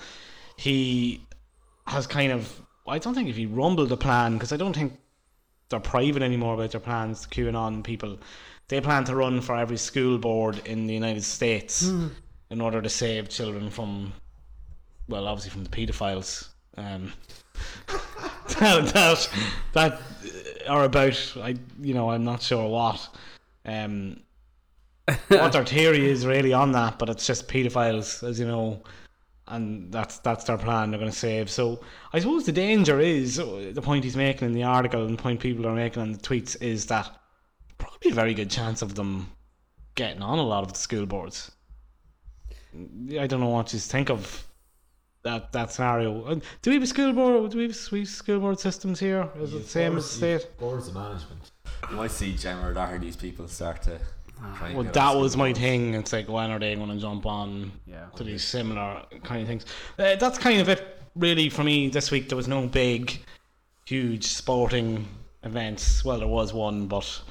[SPEAKER 2] He has kind of, I don't think if he rumbled a plan, because I don't think they're private anymore about their plans, QAnon people. They plan to run for every school board in the United States in order to save children from, well, obviously from the paedophiles. Um, *laughs* that, that, that are about, I, you know, I'm not sure what. Um, *laughs* what their theory is really on that, but it's just paedophiles, as you know, and that's that's their plan. They're going to save. So I suppose the danger is the point he's making in the article and the point people are making in the tweets is that probably a very good chance of them getting on a lot of the school boards. I don't know what you think of that that scenario. Uh, Do we have a school board? Do we have, we have school board systems here? Is it the same as the state?
[SPEAKER 3] Boards of management. You might see Gemma Doherty's people start to.
[SPEAKER 2] Well, that was my
[SPEAKER 3] boards.
[SPEAKER 2] thing. It's like, when are they going to jump on
[SPEAKER 1] Yeah.
[SPEAKER 2] to these similar kind of things? Uh, that's kind of it, really, for me this week. There was no big, huge sporting events. Well, there was one, but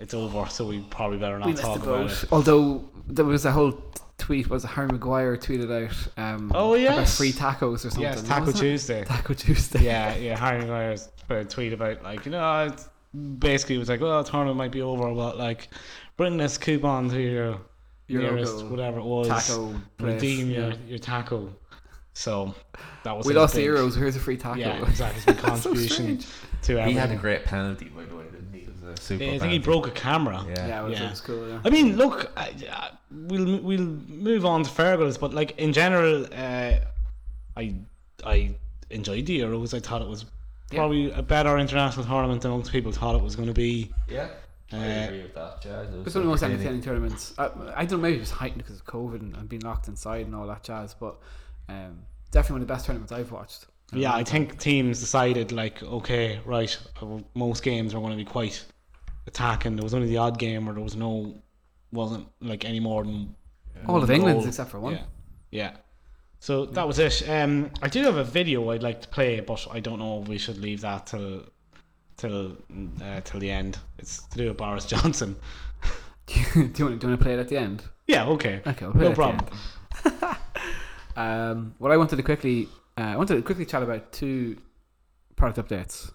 [SPEAKER 2] it's over, so we probably better not
[SPEAKER 1] We
[SPEAKER 2] talk about it.
[SPEAKER 1] Although there was a whole tweet, was it Harry Maguire tweeted out? Um,
[SPEAKER 2] Oh,
[SPEAKER 1] about
[SPEAKER 2] yes.
[SPEAKER 1] free tacos or something.
[SPEAKER 2] Yes, Taco
[SPEAKER 1] wasn't it?
[SPEAKER 2] Tuesday.
[SPEAKER 1] Taco Tuesday.
[SPEAKER 2] yeah, yeah. Harry Maguire's put a tweet about like you know, basically it was like, well, the tournament might be over, but like, bring this coupon to your,
[SPEAKER 1] Your
[SPEAKER 2] nearest
[SPEAKER 1] local
[SPEAKER 2] whatever it was,
[SPEAKER 1] taco place,
[SPEAKER 2] redeem your,
[SPEAKER 1] yeah.
[SPEAKER 2] your taco. So that was
[SPEAKER 1] We lost the
[SPEAKER 2] big-
[SPEAKER 1] Euros. Here's a free taco.
[SPEAKER 2] Yeah, exactly. It's my *laughs*
[SPEAKER 1] That's so
[SPEAKER 2] contribution
[SPEAKER 1] strange.
[SPEAKER 2] to
[SPEAKER 3] He
[SPEAKER 2] everything.
[SPEAKER 3] had a great penalty, by the way, didn't he? It was a super
[SPEAKER 2] I think he broke a camera.
[SPEAKER 3] Yeah.
[SPEAKER 1] Yeah, which
[SPEAKER 2] Yeah.
[SPEAKER 1] was cool. Yeah.
[SPEAKER 2] I mean, look, I, I, we'll we'll move on to Fergal's, but like in general, uh, I I enjoyed the Euros. I thought it was
[SPEAKER 1] Yeah.
[SPEAKER 2] probably a better international tournament than most people thought it was going to be.
[SPEAKER 3] Yeah. I
[SPEAKER 2] Uh,
[SPEAKER 3] agree with that. Yeah, it was
[SPEAKER 1] It's one of the most
[SPEAKER 3] entertaining.
[SPEAKER 1] entertaining tournaments. I, I don't know, maybe it was heightened because of COVID and, and being locked inside and all that jazz, but um, definitely one of the best tournaments I've watched.
[SPEAKER 2] Yeah, I think teams decided like, okay, right, uh, most games are going to be quite attacking. There was only the odd game where there was no, wasn't like any more than
[SPEAKER 1] all of
[SPEAKER 2] one
[SPEAKER 1] England's
[SPEAKER 2] goal.
[SPEAKER 1] except for one.
[SPEAKER 2] Yeah, yeah. So that was it. Um, I do have a video I'd like to play, but I don't know if we should leave that till till uh, till the end. It's to do with Boris *laughs* Johnson. *laughs*
[SPEAKER 1] do you want to, do you want to play it at the end?
[SPEAKER 2] Yeah, okay.
[SPEAKER 1] Okay, we'll play
[SPEAKER 2] No
[SPEAKER 1] it at the
[SPEAKER 2] problem.
[SPEAKER 1] end. *laughs* um, what I wanted to quickly, uh, I wanted to quickly chat about two product updates,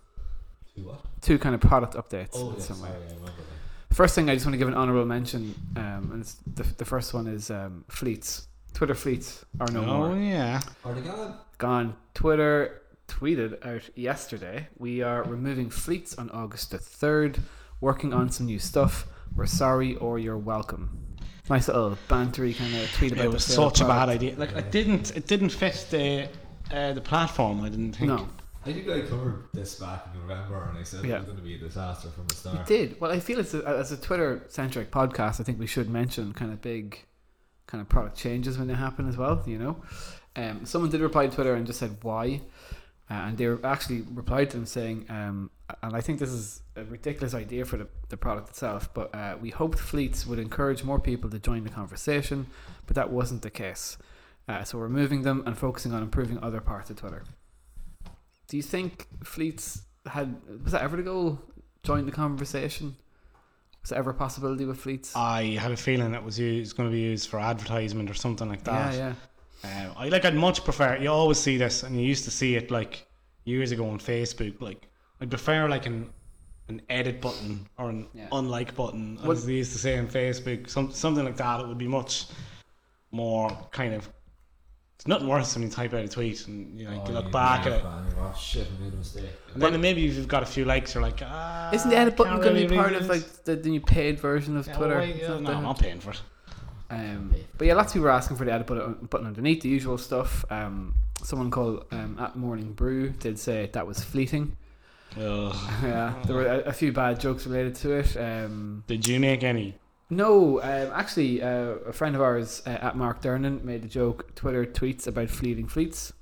[SPEAKER 3] Two what?
[SPEAKER 1] Two kind of product updates
[SPEAKER 3] Oh,
[SPEAKER 1] in
[SPEAKER 3] yes,
[SPEAKER 1] some way.
[SPEAKER 3] sorry, I.
[SPEAKER 1] First thing I just want to give an honourable mention, um, and it's the, the first one is um, fleets. Twitter fleets are no
[SPEAKER 2] oh
[SPEAKER 1] more.
[SPEAKER 2] yeah.
[SPEAKER 3] Are they gone?
[SPEAKER 1] Gone. Twitter tweeted out yesterday, we are removing fleets on August the 3rd, working on some new stuff. We're sorry or you're welcome. Nice little bantery kind of tweet about
[SPEAKER 2] It was
[SPEAKER 1] the sale
[SPEAKER 2] such a bad idea. Like it didn't it didn't fit the uh, the platform. I didn't think.
[SPEAKER 1] No,
[SPEAKER 3] I think I covered this back in November and I said
[SPEAKER 1] Yeah.
[SPEAKER 3] it was going to be a disaster from the
[SPEAKER 1] start.
[SPEAKER 3] start.
[SPEAKER 1] did. Well, I feel it's a, as a Twitter centric podcast, I think we should mention kind of big kind of product changes when they happen as well, you know. Um, someone did reply to Twitter and just said why. Uh, and they actually replied to them saying, um, and I think this is a ridiculous idea for the, the product itself, but uh, we hoped fleets would encourage more people to join the conversation, but that wasn't the case. Uh, so we're moving them and focusing on improving other parts of Twitter. Do you think fleets had was that ever the goal? Join the conversation. Was there ever a possibility with fleets?
[SPEAKER 2] I had a feeling it was used, going to be used for advertisement or something like that.
[SPEAKER 1] yeah, yeah.
[SPEAKER 2] Uh, I like. I'd much prefer. You always see this, and you used to see it like years ago on Facebook. Like, I'd prefer like an an edit button or an
[SPEAKER 1] Yeah.
[SPEAKER 2] unlike button,
[SPEAKER 1] What-
[SPEAKER 2] as they used to say on Facebook. Some something like that. It would be much more kind of. It's nothing worse when you type out a tweet and you, know,
[SPEAKER 3] Oh,
[SPEAKER 2] you look
[SPEAKER 3] you
[SPEAKER 2] back at it.
[SPEAKER 3] man, Oh shit, I made a mistake.
[SPEAKER 2] And then maybe if you've got a few likes, you're like, ah.
[SPEAKER 1] Isn't the edit button
[SPEAKER 2] can't
[SPEAKER 1] going to be part of like the, the new paid version of
[SPEAKER 2] Yeah,
[SPEAKER 1] Twitter?
[SPEAKER 2] well, yeah, no,
[SPEAKER 1] the-
[SPEAKER 2] I'm not paying for it.
[SPEAKER 1] Um, but yeah, lots of people are asking for the edit button, button underneath the usual stuff. Um, someone called um, at Morning Brew did say that was fleeting.
[SPEAKER 2] Ugh. *laughs*
[SPEAKER 1] yeah, there were a, a few bad jokes related to it. Um,
[SPEAKER 2] Did you make any?
[SPEAKER 1] No, um, actually, uh, a friend of ours uh, at Mark Dernan made a joke. Twitter tweets about fleeting fleets.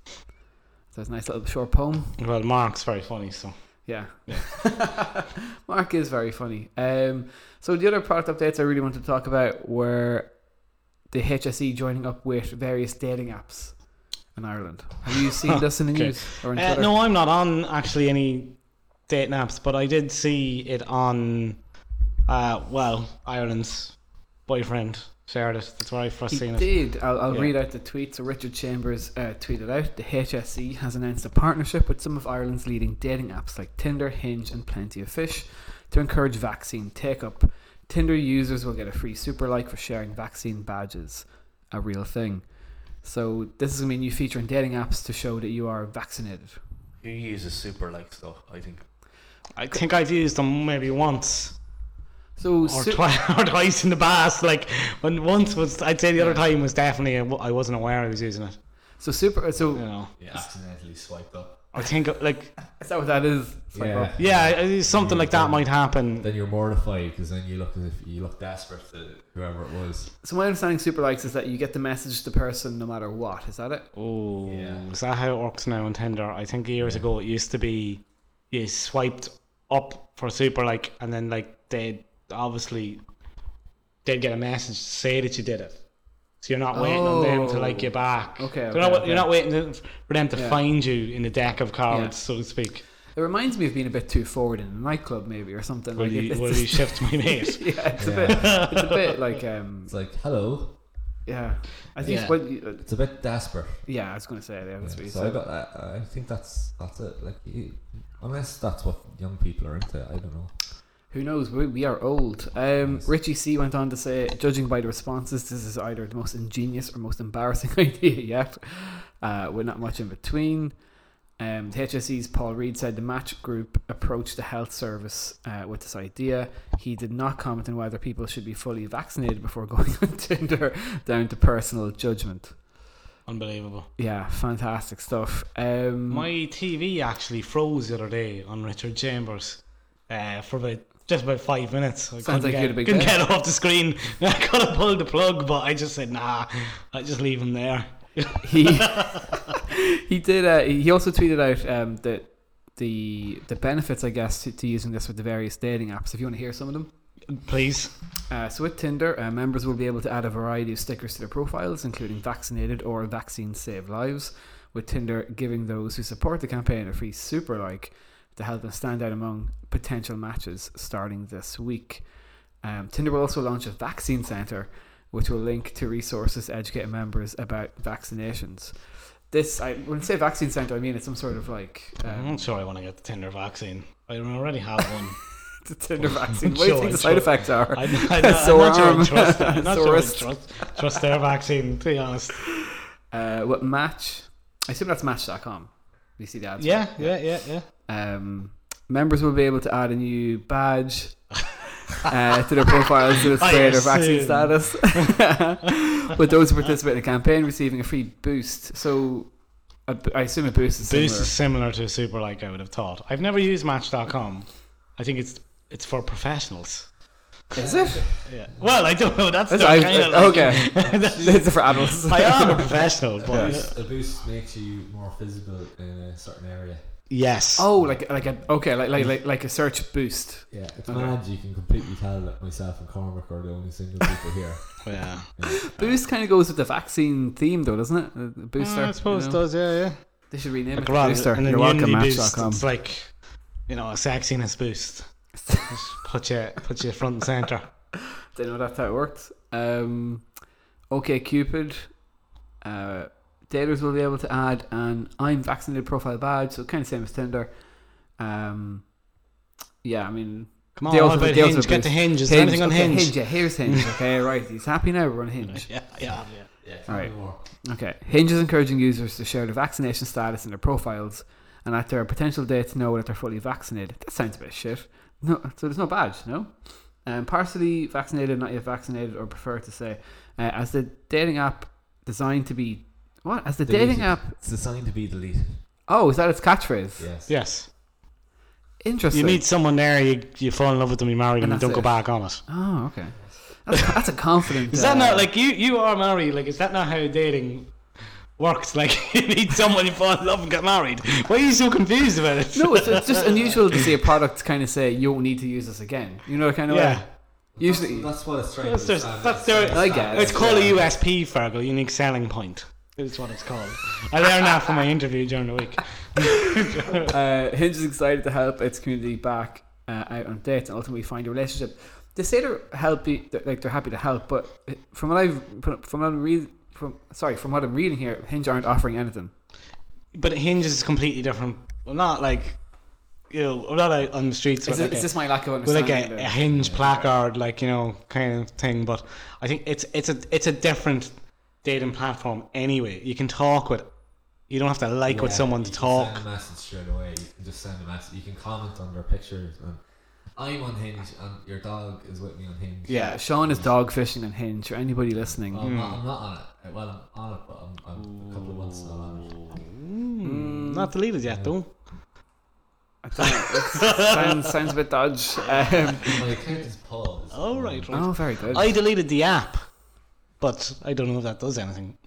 [SPEAKER 1] So it's a nice little short poem.
[SPEAKER 2] Well, Mark's very funny, so.
[SPEAKER 1] Yeah.
[SPEAKER 2] Yeah. *laughs*
[SPEAKER 1] Mark is very funny. Um, so the other product updates I really wanted to talk about were the HSE joining up with various dating apps in Ireland. Have you seen *laughs* this in the
[SPEAKER 2] Okay.
[SPEAKER 1] news or in
[SPEAKER 2] Uh,
[SPEAKER 1] Twitter?
[SPEAKER 2] no, I'm not on actually any dating apps, but I did see it on, uh, well, Ireland's boyfriend shared it. That's where I first
[SPEAKER 1] He
[SPEAKER 2] seen it.
[SPEAKER 1] did. I'll, I'll
[SPEAKER 2] Yeah.
[SPEAKER 1] read out the tweet. So Richard Chambers uh, tweeted out: The HSE has announced a partnership with some of Ireland's leading dating apps like Tinder, Hinge, and Plenty of Fish to encourage vaccine take up. Tinder users will get a free super like for sharing vaccine badges, a real thing. So this is gonna be a new feature in dating apps to show that you are vaccinated.
[SPEAKER 5] Who uses super likes though? I think.
[SPEAKER 2] I think I've used them maybe once
[SPEAKER 1] So
[SPEAKER 2] or,
[SPEAKER 1] su-
[SPEAKER 2] twice, *laughs* or twice in the past. Like when once was, I'd say the other time was definitely I wasn't aware I was using it.
[SPEAKER 1] so super. So
[SPEAKER 2] You know,
[SPEAKER 3] Yeah, accidentally swiped up.
[SPEAKER 2] I think like *laughs*
[SPEAKER 1] is that what that is? Swipe
[SPEAKER 3] Yeah.
[SPEAKER 1] up.
[SPEAKER 2] yeah, something like that might happen.
[SPEAKER 3] Then you're mortified because then you look as if you look desperate to whoever it was.
[SPEAKER 1] So my understanding super likes is that you get the message to the person no matter what. Is that it?
[SPEAKER 2] Oh,
[SPEAKER 3] Yeah.
[SPEAKER 2] is that how it works now on Tinder? I think years
[SPEAKER 3] Yeah.
[SPEAKER 2] ago it used to be you swiped up for super like, and then like they obviously they'd get a message to say that you did it. So you're not waiting on them to like you back.
[SPEAKER 1] Okay,
[SPEAKER 2] You're
[SPEAKER 1] okay,
[SPEAKER 2] not,
[SPEAKER 1] okay.
[SPEAKER 2] you're not waiting to, for them to
[SPEAKER 1] Yeah.
[SPEAKER 2] find you in the deck of cards,
[SPEAKER 1] Yeah.
[SPEAKER 2] so to speak.
[SPEAKER 1] It reminds me of being a bit too forward in a nightclub, maybe, or something.
[SPEAKER 2] Will
[SPEAKER 1] like
[SPEAKER 2] you, will you shift my *laughs* mate?
[SPEAKER 1] yeah, it's a bit, it's a bit like, um,
[SPEAKER 3] It's like, hello.
[SPEAKER 1] yeah. I think,
[SPEAKER 2] Yeah.
[SPEAKER 1] well, you-
[SPEAKER 3] It's a bit desperate.
[SPEAKER 1] yeah, I was going to say, yeah, that's
[SPEAKER 3] Yeah,
[SPEAKER 1] what you
[SPEAKER 3] so I got. I, I think that's that's it. Like, you, unless that's what young people are into, I don't know.
[SPEAKER 1] Who knows? We, we are old. Um. Richie C went on to say, judging by the responses, this is either the most ingenious or most embarrassing *laughs* idea yet, uh, with not much in between. Um, the HSE's Paul Reid said the match group approached the health service uh, with this idea. He did not comment on whether people should be fully vaccinated before *laughs* going on Tinder, down to personal judgment.
[SPEAKER 2] Unbelievable.
[SPEAKER 1] Yeah, fantastic stuff. Um,
[SPEAKER 2] My TV actually froze the other day on Richard Chambers uh, for about just about five minutes. I
[SPEAKER 1] Sounds
[SPEAKER 2] couldn't
[SPEAKER 1] like you
[SPEAKER 2] get,
[SPEAKER 1] big
[SPEAKER 2] couldn't get off the screen. *laughs* I could have pulled the plug, but I just said nah. I just leave him there. *laughs*
[SPEAKER 1] he he did. Uh, he also tweeted out um, the the the benefits, I guess, to, to using this with the various dating apps. If you want to hear some of them.
[SPEAKER 2] Please.
[SPEAKER 1] Uh, so with Tinder, uh, members will be able to add a variety of stickers to their profiles, including vaccinated or vaccine save lives. With Tinder giving those who support the campaign a free super like to help them stand out among potential matches starting this week. Um, Tinder will also launch a vaccine center, which will link to resources to educate members about vaccinations. This, I when I say vaccine center, I mean it's some sort of like
[SPEAKER 2] I'm
[SPEAKER 1] um,
[SPEAKER 2] not sure I want to get the Tinder vaccine. I already have one. *laughs*
[SPEAKER 1] the Tinder vaccine. *laughs* What do you think the
[SPEAKER 2] sure.
[SPEAKER 1] side effects are?
[SPEAKER 2] I, I, I'm
[SPEAKER 1] Sore
[SPEAKER 2] not sure I *laughs* trust, I'm not sure I trust, trust their vaccine, to be honest.
[SPEAKER 1] Uh, what match? I assume that's Match.com. You see the ads.
[SPEAKER 2] Yeah, yeah, yeah, yeah.
[SPEAKER 1] Um, members will be able to add a new badge uh, to their profiles to display their *laughs* vaccine status. *laughs* With those who participate in the campaign receiving a free boost. So, I I assume a boost is
[SPEAKER 2] Boost
[SPEAKER 1] similar.
[SPEAKER 2] is similar to a Super like I would have thought. I've never used Match.com. I think it's it's for professionals.
[SPEAKER 1] Is it?
[SPEAKER 2] Yeah. Well, I don't know. That's
[SPEAKER 1] That's-
[SPEAKER 2] the
[SPEAKER 1] I-
[SPEAKER 2] kind of like, *laughs*
[SPEAKER 1] okay. it's for adults. *laughs*
[SPEAKER 2] I am a professional,
[SPEAKER 3] A
[SPEAKER 2] but
[SPEAKER 3] boost, a boost makes you more visible in a certain area.
[SPEAKER 2] yes.
[SPEAKER 1] Oh, like like a okay, like like like, like a search boost.
[SPEAKER 3] Yeah, it's
[SPEAKER 1] Okay.
[SPEAKER 3] mad. You can completely tell that myself and Cormac are the only single people here. *laughs*
[SPEAKER 2] yeah.
[SPEAKER 1] Boost kind of goes with the vaccine theme, though, doesn't it? Uh, Booster.
[SPEAKER 2] I suppose
[SPEAKER 1] you
[SPEAKER 2] it
[SPEAKER 1] know?
[SPEAKER 2] does. Yeah, yeah.
[SPEAKER 1] They should rename
[SPEAKER 2] Like
[SPEAKER 1] it
[SPEAKER 2] rather-
[SPEAKER 1] Booster.
[SPEAKER 2] and then
[SPEAKER 1] You're welcome,
[SPEAKER 2] Unity Boost,
[SPEAKER 1] Match.com.
[SPEAKER 2] It's like you know a sexiness boost. Just put you put you front and center. *laughs*
[SPEAKER 1] Didn't know that's how it worked. Um, okay, Cupid. Uh, daters will be able to add an I'm vaccinated profile badge, so kind of same as Tinder. Um, yeah, I mean,
[SPEAKER 2] Come on,
[SPEAKER 1] They
[SPEAKER 2] what
[SPEAKER 1] also-
[SPEAKER 2] about
[SPEAKER 1] they also
[SPEAKER 2] Hinge? Get
[SPEAKER 1] boost-
[SPEAKER 2] to Hinge. Is there anything on
[SPEAKER 1] okay,
[SPEAKER 2] Hinge?
[SPEAKER 1] Yeah, here's Hinge. *laughs* Okay, right. He's happy now. We're on Hinge. *laughs*
[SPEAKER 2] Yeah, yeah.
[SPEAKER 3] Yeah,
[SPEAKER 1] tell me Right. Okay, Hinge is encouraging users to share their vaccination status in their profiles, and at their potential date to know that they're fully vaccinated. That sounds a bit shit. No, so there's no badge, no. Um, partially vaccinated, not yet vaccinated, or prefer to say, uh, as the dating app designed to be What? As the
[SPEAKER 3] Deleted.
[SPEAKER 1] dating app?
[SPEAKER 3] It's designed to be deleted.
[SPEAKER 1] Oh, is that its catchphrase?
[SPEAKER 3] Yes.
[SPEAKER 2] Yes.
[SPEAKER 1] Interesting.
[SPEAKER 2] You need someone there, you, you fall in love with them, you marry them,
[SPEAKER 1] And
[SPEAKER 2] you don't
[SPEAKER 1] that's
[SPEAKER 2] go back on it.
[SPEAKER 1] Oh, okay. That's, that's a confident. *laughs*
[SPEAKER 2] Is that
[SPEAKER 1] uh,
[SPEAKER 2] not like you? You are married. Like, is that not how dating works? Like, *laughs* you need someone you fall in love and get married. Why are you so confused about it?
[SPEAKER 1] No, it's, it's just unusual to see a product kind of say you won't need to use this again. You know, the kind of
[SPEAKER 2] Yeah.
[SPEAKER 1] way. Usually,
[SPEAKER 3] that's, that's what it's trying
[SPEAKER 2] That's
[SPEAKER 3] to
[SPEAKER 2] their- that's their-
[SPEAKER 1] I guess.
[SPEAKER 2] It's called
[SPEAKER 1] Yeah.
[SPEAKER 2] a USP, Fergal, unique selling point. Is what it's called. I learned that from my interview during the week. *laughs*
[SPEAKER 1] uh, Hinge is excited to help its community back uh, out on dates and ultimately find a relationship. They say they're happy, like they're happy to help, but from what I've from what I'm read, from sorry, from what I'm reading here, Hinge aren't offering anything.
[SPEAKER 2] But Hinge is completely different. Well, not like, you know, I'm not out on the streets
[SPEAKER 1] Is,
[SPEAKER 2] with
[SPEAKER 1] it,
[SPEAKER 2] like,
[SPEAKER 1] is
[SPEAKER 2] a,
[SPEAKER 1] this my lack of understanding?
[SPEAKER 2] with like a, a
[SPEAKER 1] there?
[SPEAKER 2] Hinge placard, like, you know, kind of thing. But I think it's it's a it's a different dating platform anyway. You can talk with, you don't have to like with
[SPEAKER 3] Yeah,
[SPEAKER 2] someone
[SPEAKER 3] you
[SPEAKER 2] to
[SPEAKER 3] can
[SPEAKER 2] talk.
[SPEAKER 3] Send a message straight away. You can just send a message. You can comment on their pictures. And I'm on Hinge, and your dog is with me on Hinge.
[SPEAKER 1] yeah, Sean is dog fishing on Hinge. Or anybody listening,
[SPEAKER 3] Well, I'm, not, I'm not on it. Well, I'm on it, but I'm, I'm a couple of months not on it.
[SPEAKER 2] Mm, not deleted yet, though.
[SPEAKER 1] I don't know, it sounds sounds a bit dodge. Um, *laughs*
[SPEAKER 3] My account is paused.
[SPEAKER 2] Oh, right, right.
[SPEAKER 1] oh, very good.
[SPEAKER 2] I deleted the app, but I don't know if that does anything.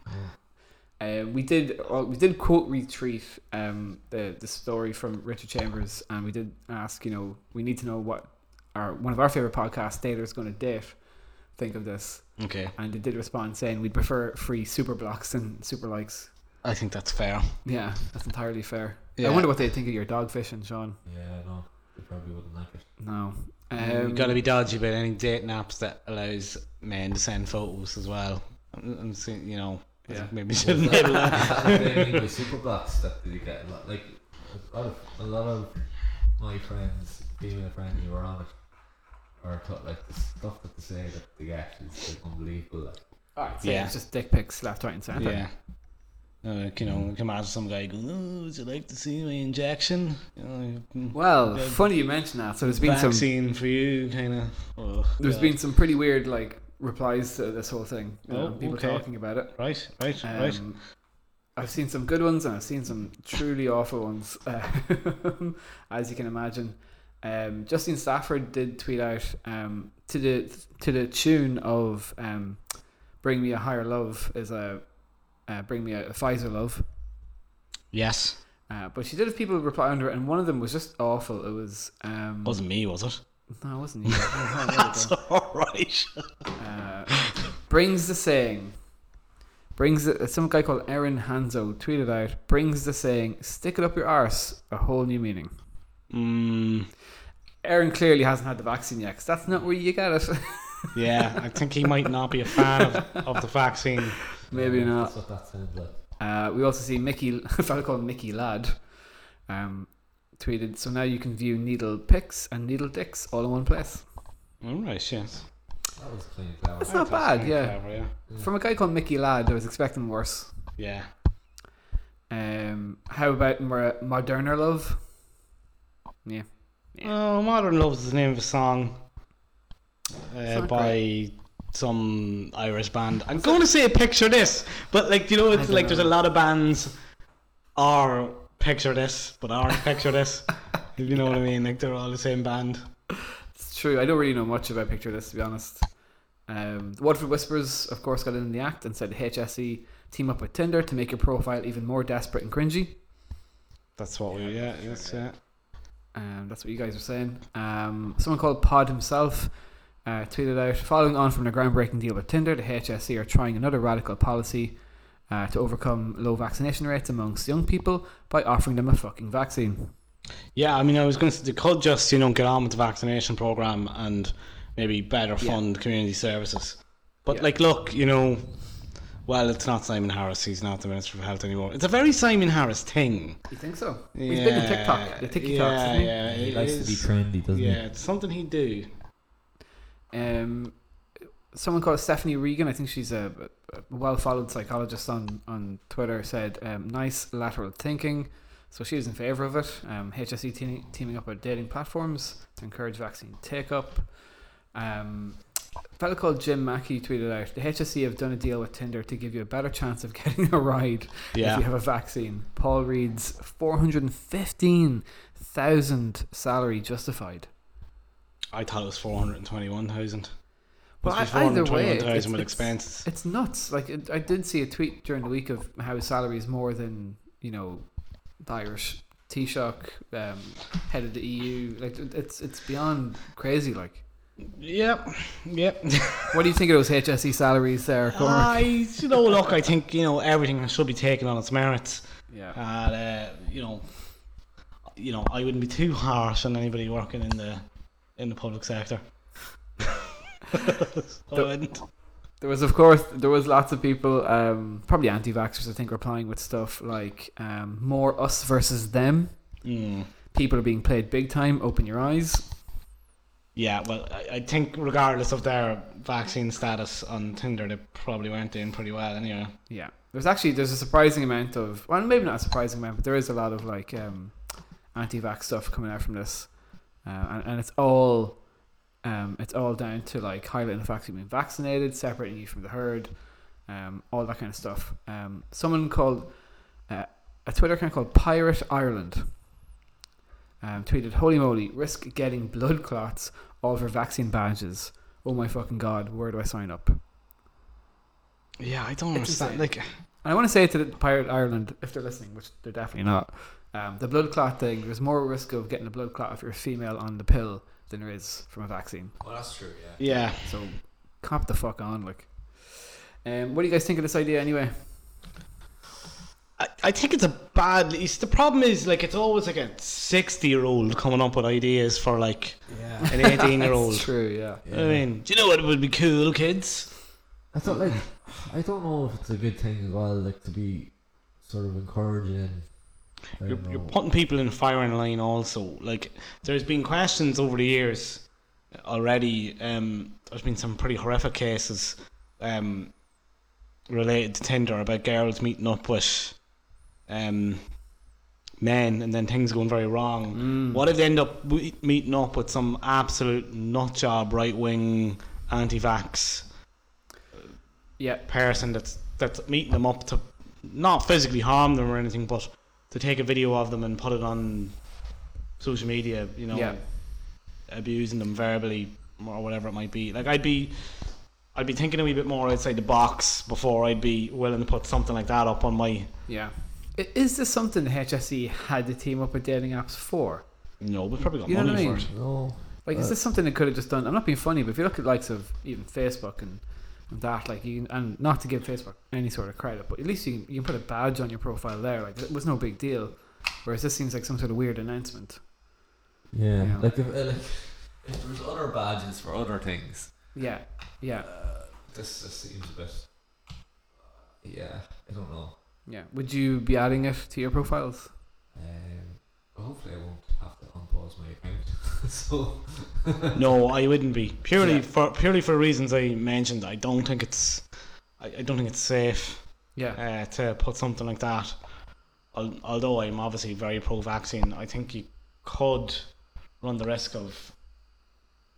[SPEAKER 1] Uh, we did well, we did quote retweet um, the the story from Richard Chambers, and we did ask, you know, we need to know what our one of our favorite podcast daters going to date. Think of this,
[SPEAKER 2] Okay,
[SPEAKER 1] and they did respond saying we'd prefer free super blocks than super likes.
[SPEAKER 2] I think that's fair.
[SPEAKER 1] Yeah, that's entirely fair. I wonder what they think of your dog fishing, Sean.
[SPEAKER 3] Yeah, no, they probably wouldn't like it.
[SPEAKER 1] No,
[SPEAKER 2] Um,
[SPEAKER 1] um,
[SPEAKER 2] you got to be dodgy about any dating apps that allows men to send photos as well. And, and see, you know, I
[SPEAKER 1] Yeah.
[SPEAKER 2] maybe should *laughs* enable that.
[SPEAKER 3] they mean by super blocks that you get a lot, like a lot of a lot of my friends, female friends who are on it, are t- like the stuff that they say that they get is like, unbelievable. Like,
[SPEAKER 1] Alright, so
[SPEAKER 2] Yeah.
[SPEAKER 1] it's just dick pics left, right, and centre.
[SPEAKER 2] Yeah. Uh, like, you know, you can imagine some guy going, "Oh, would you like to see my injection?" You know, mm,
[SPEAKER 1] Well, funny you mention that. So there's been some
[SPEAKER 2] vaccine for you, kind of. Oh,
[SPEAKER 1] there's
[SPEAKER 2] God.
[SPEAKER 1] been some pretty weird like replies to this whole thing.
[SPEAKER 2] Oh,
[SPEAKER 1] people
[SPEAKER 2] okay.
[SPEAKER 1] talking about it.
[SPEAKER 2] right, right, right.
[SPEAKER 1] Um, I've seen some good ones and I've seen some truly awful ones, uh, *laughs* as you can imagine. Um, Justine Stafford did tweet out um, to the to the tune of um, "Bring Me a Higher Love" is a uh, "Bring Me a, a Pfizer Love,"
[SPEAKER 2] Yes,
[SPEAKER 1] uh, but she did have people reply under it, and one of them was just awful. It was um,
[SPEAKER 2] wasn't me, was it?
[SPEAKER 1] No, it wasn't *laughs* you. Oh,
[SPEAKER 2] That's all right.
[SPEAKER 1] Uh, brings the saying. Brings the, some guy called Aaron Hanzo tweeted out. Brings the saying, "Stick it up your arse," a whole new meaning.
[SPEAKER 2] Mm,
[SPEAKER 1] Aaron clearly hasn't had the vaccine yet, 'cause that's not where you get it. *laughs*
[SPEAKER 2] yeah, I think he might not be a fan of, of the vaccine.
[SPEAKER 1] Maybe
[SPEAKER 3] yeah,
[SPEAKER 1] not.
[SPEAKER 3] That's what that sounds like.
[SPEAKER 1] Uh, we also see Mickey, *laughs* a fellow called Mickey Ladd, um, tweeted. So now you can view needle pics and needle dicks all in one place.
[SPEAKER 2] All right, yes.
[SPEAKER 3] That was kind of clever.
[SPEAKER 1] That's not bad,
[SPEAKER 2] kinda
[SPEAKER 1] yeah.
[SPEAKER 2] clever, yeah.
[SPEAKER 1] From a guy called Mickey Ladd, I was expecting worse.
[SPEAKER 2] Yeah.
[SPEAKER 1] Um, how about more Moderna Love? Yeah. Yeah.
[SPEAKER 2] Oh, Modern Love is the name of a song uh,
[SPEAKER 1] not
[SPEAKER 2] by some Irish band. I'm going to say a Picture This, but like, you know, it's
[SPEAKER 1] don't
[SPEAKER 2] like there's a lot of bands are Picture This, but aren't Picture This. *laughs* If you know what I mean? Like, they're all the same band.
[SPEAKER 1] It's true. I don't really know much about Picture This, to be honest. Um, the Waterford Whispers, of course, got in the act and said HSE team up with Tinder to make your profile even more desperate and cringy.
[SPEAKER 2] That's what we, yeah, yes, yeah.
[SPEAKER 1] Um, that's what you guys are saying. Um, someone called Pod himself uh, tweeted out Following on from the groundbreaking deal with Tinder, the HSE are trying another radical policy uh, to overcome low vaccination rates amongst young people by offering them a fucking vaccine.
[SPEAKER 2] Yeah, I mean, I was going to, they could just, you know, get on with the vaccination program and maybe better
[SPEAKER 1] Yeah.
[SPEAKER 2] fund community services. But,
[SPEAKER 1] Yeah.
[SPEAKER 2] like, look, you know, well, it's not Simon Harris. He's not the Minister for Health anymore. It's a very Simon Harris thing.
[SPEAKER 1] You think so? He's big in TikTok. The TikToks,
[SPEAKER 2] yeah,
[SPEAKER 1] isn't he?
[SPEAKER 2] yeah,
[SPEAKER 3] he
[SPEAKER 2] it
[SPEAKER 3] likes to be trendy, doesn't he?
[SPEAKER 2] Yeah, it's something he'd do.
[SPEAKER 1] Um, someone called Stephanie Regan, I think she's a, a well followed psychologist on, on Twitter, said, um, nice lateral thinking. So she was in favour of it. Um, HSE te- teaming up with dating platforms to encourage vaccine take up. Um, A fellow called Jim Mackey tweeted out the HSE have done a deal with Tinder to give you a better chance of *laughs* getting a ride if you have a vaccine. Paul Reid's 415,000 salary justified.
[SPEAKER 2] I thought it was 421,000.
[SPEAKER 1] Well,
[SPEAKER 2] Must
[SPEAKER 1] I- either way,
[SPEAKER 2] 421,000
[SPEAKER 1] it's- it's-
[SPEAKER 2] expenses.
[SPEAKER 1] It's nuts. Like it, I did see a tweet during the week of how his salary is more than you know, the Irish Taoiseach, um, head of the EU. Like it's it's beyond crazy. Like,
[SPEAKER 2] Yep, yep. *laughs*
[SPEAKER 1] what do you think of those HSE salaries there?
[SPEAKER 2] I, you know, look, I think you know everything should be taken on its merits.
[SPEAKER 1] yeah,
[SPEAKER 2] And uh, you know, you know, I wouldn't be too harsh on anybody working in the in the public sector. *laughs*
[SPEAKER 1] There was of course there was lots of people, um, probably anti-vaxxers. I think replying with stuff like um, more us versus them.
[SPEAKER 2] Mm.
[SPEAKER 1] People are being played big time. Open your eyes.
[SPEAKER 2] Yeah, well, I, I think regardless of their vaccine status on Tinder, they probably went doing pretty well anyway.
[SPEAKER 1] Yeah, there's actually there's a surprising amount of well, maybe not a surprising amount, but there is a lot of like um, anti-vax stuff coming out from this, uh, and, and it's all um, it's all down to like highlighting the fact that you've been vaccinated, separating you from the herd, um, all that kind of stuff. Um, someone called uh, a Twitter account called Pirate Ireland um, tweeted, "Holy moly, risk getting blood clots all for vaccine badges. Oh my fucking god, where do I sign up?"
[SPEAKER 2] Yeah, I don't
[SPEAKER 1] It's
[SPEAKER 2] understand.
[SPEAKER 1] insane.
[SPEAKER 2] Like,
[SPEAKER 1] And I want to say to the Pirate Ireland, if they're listening, which they're definitely not, um, the blood clot thing, there's more risk of getting a blood clot if you're a female on the pill than there is from a vaccine.
[SPEAKER 3] Well, that's true. Yeah.
[SPEAKER 2] yeah,
[SPEAKER 1] So, cop the fuck on, like. Um, what do you guys think of this idea anyway?
[SPEAKER 2] I, I think it's a bad. It's, the problem is like it's always like a sixty-year-old coming up with ideas for like
[SPEAKER 3] Yeah.
[SPEAKER 2] an eighteen-year-old. *laughs*
[SPEAKER 1] It's true, yeah.
[SPEAKER 2] I mean, do you know what would be cool, kids?
[SPEAKER 3] I thought like I don't know if it's a good thing as well, like to be sort of encouraging.
[SPEAKER 2] You're, you're putting people in firing line also. Like, there's been questions over the years already. Um, there's been some pretty horrific cases um, related to Tinder about girls meeting up with um, men and then things going very wrong.
[SPEAKER 1] Mm.
[SPEAKER 2] What if they end up meeting up with some absolute nut job, right wing, anti vax
[SPEAKER 1] Yeah,
[SPEAKER 2] person that's that's meeting them up to not physically harm them or anything, but to take a video of them and put it on social media, you know,
[SPEAKER 1] Yeah.
[SPEAKER 2] abusing them verbally or whatever it might be. Like I'd be, I'd be thinking a wee bit more outside the box before I'd be willing to put something like that up on my.
[SPEAKER 1] yeah. Is this something the HSE had to team up with dating apps for?
[SPEAKER 2] No, know, we've probably got
[SPEAKER 1] You know
[SPEAKER 2] money
[SPEAKER 1] what I
[SPEAKER 2] for it.
[SPEAKER 3] No.
[SPEAKER 1] Like, is
[SPEAKER 3] Uh,
[SPEAKER 1] this something they could have just done? I'm not being funny, but if you look at likes of even Facebook and, and that, like, you can, and not to give Facebook any sort of credit, but at least you can, you can put a badge on your profile there. Like, it was no big deal. Whereas this seems like some sort of weird announcement.
[SPEAKER 3] Yeah.
[SPEAKER 1] Yeah.
[SPEAKER 3] Like if uh, like if there was other badges for other things,
[SPEAKER 1] Yeah, yeah,
[SPEAKER 3] uh, this just seems a bit. Yeah, I don't know.
[SPEAKER 1] yeah. Would you be adding it to your profiles?
[SPEAKER 3] Um, hopefully I won't have to my account. *laughs* so *laughs*
[SPEAKER 2] No, I wouldn't be purely
[SPEAKER 1] Yeah.
[SPEAKER 2] for purely for reasons I mentioned. I don't think it's, I, I don't think it's safe.
[SPEAKER 1] Yeah,
[SPEAKER 2] uh, to put something like that. Al- Although I'm obviously very pro-vaccine, I think you could run the risk of